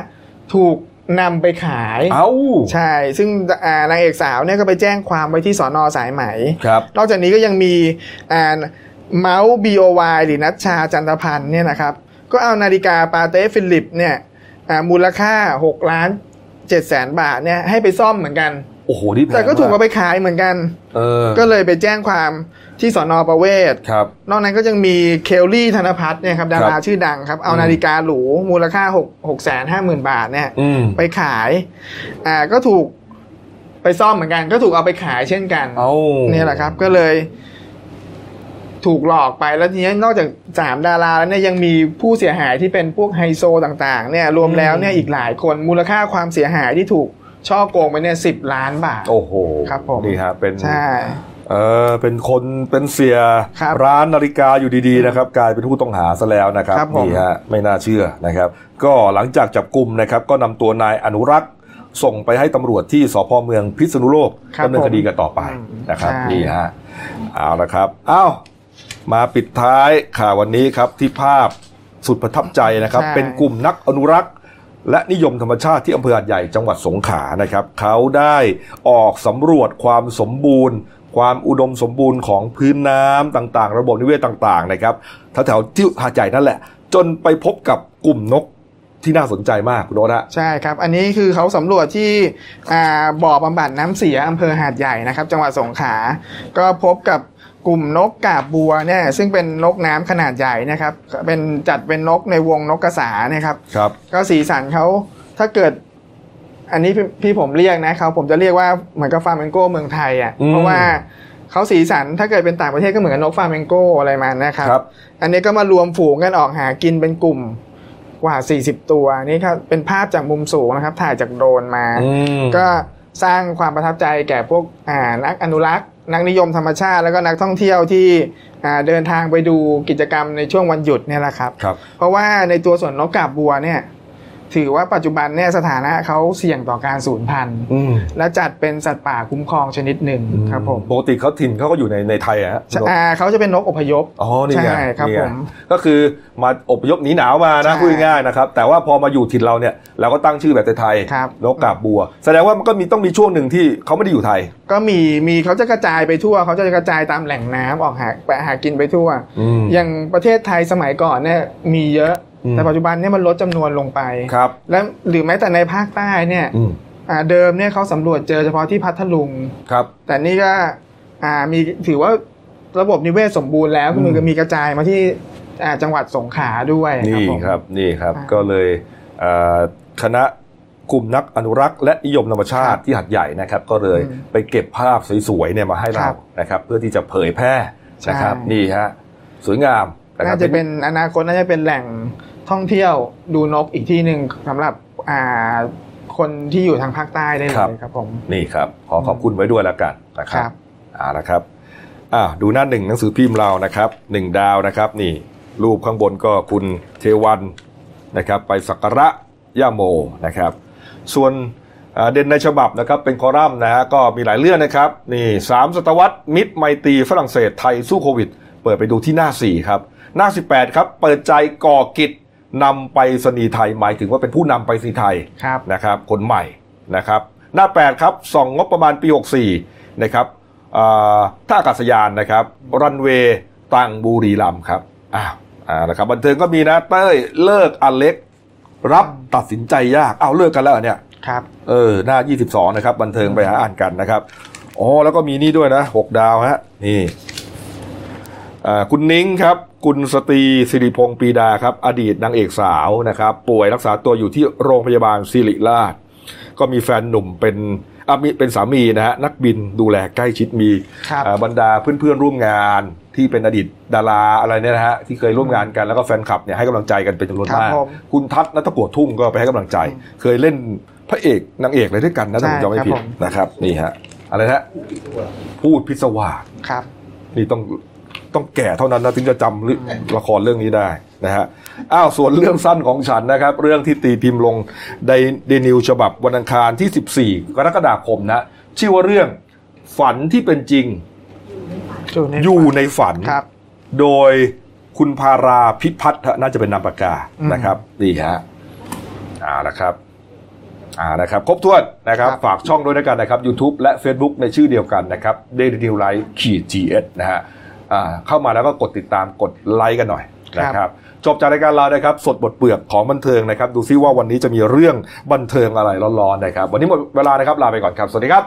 ถูก นำไปขายเอ้าใช่ ซึ่งอ่านางเอกสาวเนี่ยก็ไปแจ้งความไว้ที่สอนอสายไหมครับนอกจากนี้ก็ยังมีอ่าเมาส์ BOY หรือณัชชาจันทพันธ์เนี่ยนะครับ ก็เอานาฬิกา Patek Philippe เนี่ยอ่ามูลค่า 6 ล้าน7แสนบาทเนี่ยให้ไปซ่อมเหมือนกัน โอ้โหนี่แพงแต่ก็ถูกเอามากไปขายเหมือนกัน เออ ก็เลยไปแจ้งความที่สอนอประเวศครับ นอกนั้นก็ยังมีเคลลี่ธนพัฒน์เนี่ยครับดาราชื่อดังครับ เอาอืมนาฬิกาหรูมูลค่า6 6แสนห้าหมื่นบาทเนี่ยอืมไปขาย อ่าก็ถูกไปซ่อมเหมือนกัน ก็ถูกเอาไปขายเช่นกันเอ้าเนี่ยแหละครับ ก็เลยถูกหลอกไปแล้วทีนี้นอกจากสามดาราแล้วเนี่ยยังมีผู้เสียหายที่เป็นพวกไฮโซต่างๆ เนี่ยรวมแล้วเนี่ยอีกหลายคนมูลค่าความเสียหายที่ถูก ช่อโกงไปเนี่ยสิบล้านบาท โอ้โหครับผมนี่ฮะเป็นใช่เออเป็นคนเป็นเสียครับร้านนาฬิกาอยู่ดีๆนะครับกลายเป็นผู้ต้องหาซะแล้วนะครับครับผมนี่ฮะไม่น่าเชื่อนะครับ ก็หลังจากจับกลุ่มนะครับก็นำตัวนายอนุรักษ์ส่งไปให้ตำรวจที่สพเมืองพิษณุโลกครับดำเนินคดีกันต่อไปอืมนะครับใช่นี่ฮะเอาละครับอ้าวมาปิดท้ายข่าววันนี้ครับที่ภาพสุดประทับใจนะครับใช่เป็นกลุ่มนักอนุรักษ์ และนิยมธรรมชาติที่อำเภอหาดใหญ่จังหวัดสงขลานะครับเขาได้ออกสำรวจความสมบูรณ์ ความอุดมสมบูรณ์ของพื้นน้ำต่างๆ ระบบนิเวศต่างๆนะครับแถวๆที่หาดใหญ่นั่นแหละ จนไปพบกับกลุ่มนกที่น่าสนใจมากคุณโนตฮะใช่ครับ อันนี้คือเขาสำรวจที่บ่อบำบัดน้ำเสียอำเภอหาดใหญ่นะครับ จังหวัดสงขลาก็พบกับ กลุ่มนกกาบบัวเนี่ยซึ่งเป็นนกน้ำขนาดใหญ่นะครับ เป็นจัดเป็นนกในวงนกกระสานะครับ ครับ ก็สีสันเขาถ้าเกิด อันนี้พี่พี่ผมเรียกนะเขาผมจะเรียกว่าเหมือนกับฟาร์เมงโก้เมืองไทยอะอืมเพราะว่าเขาสีสันถ้าเกิดเป็นต่างประเทศก็เหมือนกับนกฟาร์เมงโก้อะไรมานะครับครับอันนี้ก็มารวมฝูงกันออกหากินเป็นกลุ่มกว่า 40 ตัวนี่ครับเป็นภาพจากมุมสูงนะครับ ถ่ายจากโดรนมาอืมก็สร้างความประทับใจแก่พวกอ่านักอนุรักษ์ นักนิยมธรรมชาติ แล้วก็นักท่องเที่ยวที่อ่าเดินทางไปดูกิจกรรมในช่วงวันหยุดเนี่ยแหละครับครับเพราะว่าในตัวส่วนนกกาบบัวเนี่ย ถือว่าปัจจุบันเนี่ยสถานะเขาเสี่ยงต่อการสูญพันธุ์อืมและจัดเป็นสัตว์ป่าคุ้มครองชนิดหนึ่งครับผมปกติเขาถิ่นเขาก็อยู่ในในไทยอะฮะคุณโนตอ่าเขาจะเป็นนกอพยพอ๋อนี่ไงใช่ครับนี่ไงผมก็คือมาอพยพหนีหนาวมานะใช่พูดง่ายๆนะครับ แต่ว่าพอมาอยู่ถิ่นเราเนี่ยเราก็ตั้งชื่อแบบไทยๆครับนกกาบบัว แสดงว่ามันก็มีต้องมีช่วงหนึ่งที่เขาไม่ได้อยู่ไทย ก็มีมีเขาจะกระจายไปทั่วเขาจะกระจายตามแหล่งน้ำออกหาไปหากินไปทั่วอืมอย่างประเทศไทยสมัยก่อนเนี่ยมีเยอะอืม แต่ปัจจุบันเนี่ยมันลดจำนวนลงไปครับและหรือแม้แต่ในภาคใต้เนี่ยอืมอ่าเดิมเนี่ยเขาสำรวจเจอเฉพาะที่พัทลุงครับ แต่นี่ก็อ่ามีถือว่าระบบนิเวศสมบูรณ์แล้วก็มือมก็มีกระจายมาที่อ่าจังหวัดสงขลาด้วยนี่ผมครับนี่ครับอ่าก็เลยเอ่อคณะกลุ่มนักอนุรักษ์และนิยมธรรมชาติที่หัดใหญ่นะครับ ก็เลยอืมไปเก็บภาพสวยๆเนี่ยมาให้คเรารับนะครับ เพื่อที่จะเผยแพร่นะครับใช่นี่ฮะสวยงามครั น่าบจะเป็นอนาคตน่าจะเป็นแหล่งท่องเที่ยวดูนกอีกที่หนึ่งสำหรับอ่าคนที่อยู่ทางภาคใต้ได้เลยครับผมนี่ครับขอขอบคุณไว้ด้วยแล้วกันนะคครัรับบอ่านะครับอ่าดูหน้าหนึ่งหนังสือพิมพ์เรานะครับหนึ่งดาวนะครับนี่รูปข้างบนก็คุณเทวันนะครับไปสักการะย่าโมนะครับ ส่วนอ่าเด่นในฉบับนะครับเป็นคอลัมน์นะฮะก็มีหลายเรื่องนะครับนี่สามศตวรรษมิตรไมตรีฝรั่งเศสไทยสู้โควิด เปิดไปดูที่หน้า 4 ครับ หน้า 18 ครับ เปิดใจก่อกิจนำไปสนีย์ไทยหมายถึงว่าเป็นผู้นำไปสนีย์ไทยครับนะครับ คนใหม่นะครับ หน้า 8 ครับส่องงบประมาณปี 64 นะครับอ่าท่าอากาศยานนะครับ รันเวย์ตังบุรีรัมย์ครับอ้าวอ่านะครับบันเทิงก็มีนะเต้ยเลิกอเล็ก รับตัดสินใจยากอ้าวเลิกกันแล้วเหรอเนี่ยครับเออหน้า 22 นะครับ บันเทิงไปหาอ่านกันนะครับอ๋อแล้วก็มีนี่ด้วยนะ 6 ดาวฮะนี่อ่า คุณนิ้งครับ คุณสตรีสิริพงศ์ปรีดาครับ อดีตนางเอกสาวนะครับ ป่วยรักษาตัวอยู่ที่โรงพยาบาลศิริราช ก็มีแฟนหนุ่มเป็นอะมีเป็นสามีนะฮะนักบินดูแลใกล้ชิดมีครับอ่าบรรดาเพื่อนๆร่วมงานที่เป็นอดีตดาราอะไรเนี่ยนะฮะที่เคยร่วมงานกันแล้วก็แฟนคลับเนี่ยให้กำลังใจกันเป็นจำนวนครับมากผมคุณทัศน์นัทกัวทุ่งก็ไปให้กำลังใจ เคยเล่นพระเอกนางเอกอะไรด้วยกันนะถ้าผมจำไม่ผิดใช่ครับผมนะครับนี่ฮะอะไรนะพูดพิศวาสครับนี่ต้อง ต้องแก่เท่านั้นนะถึงจะจำเรื่องละครเรื่องนี้ได้นะฮะอ้าวส่วนเรื่องสั้นของฉันนะครับ เรื่องที่ตีพิมพ์ลงในเดนิวฉบับวันอังคารที่ 14 กรกฎาคมนะชื่อว่าเรื่องฝันที่เป็นจริง อยู่ในอยู่ในฝันครับ โดยคุณพาราพิพัฒน์ฮะน่าจะเป็นนามปากกาอืมนะครับนี่ฮะอ่านะครับอ่านะครับครบถ้วนนะครับครับฝากช่องด้วยนะกันนะครับ YouTube และ Facebook ในชื่อเดียวกันนะครับ Daily New Life ขีด GS นะฮะอ่า เข้ามาแล้วก็กดติดตามกดไลค์กันหน่อยนะครับจบจากรายการเรานะครับสดบทเปลือกของบันเทิงนะครับ ดูซิว่าวันนี้จะมีเรื่องบันเทิงอะไรร้อนๆนะครับ วันนี้หมดเวลานะครับลาไปก่อนครับ สวัสดีครับ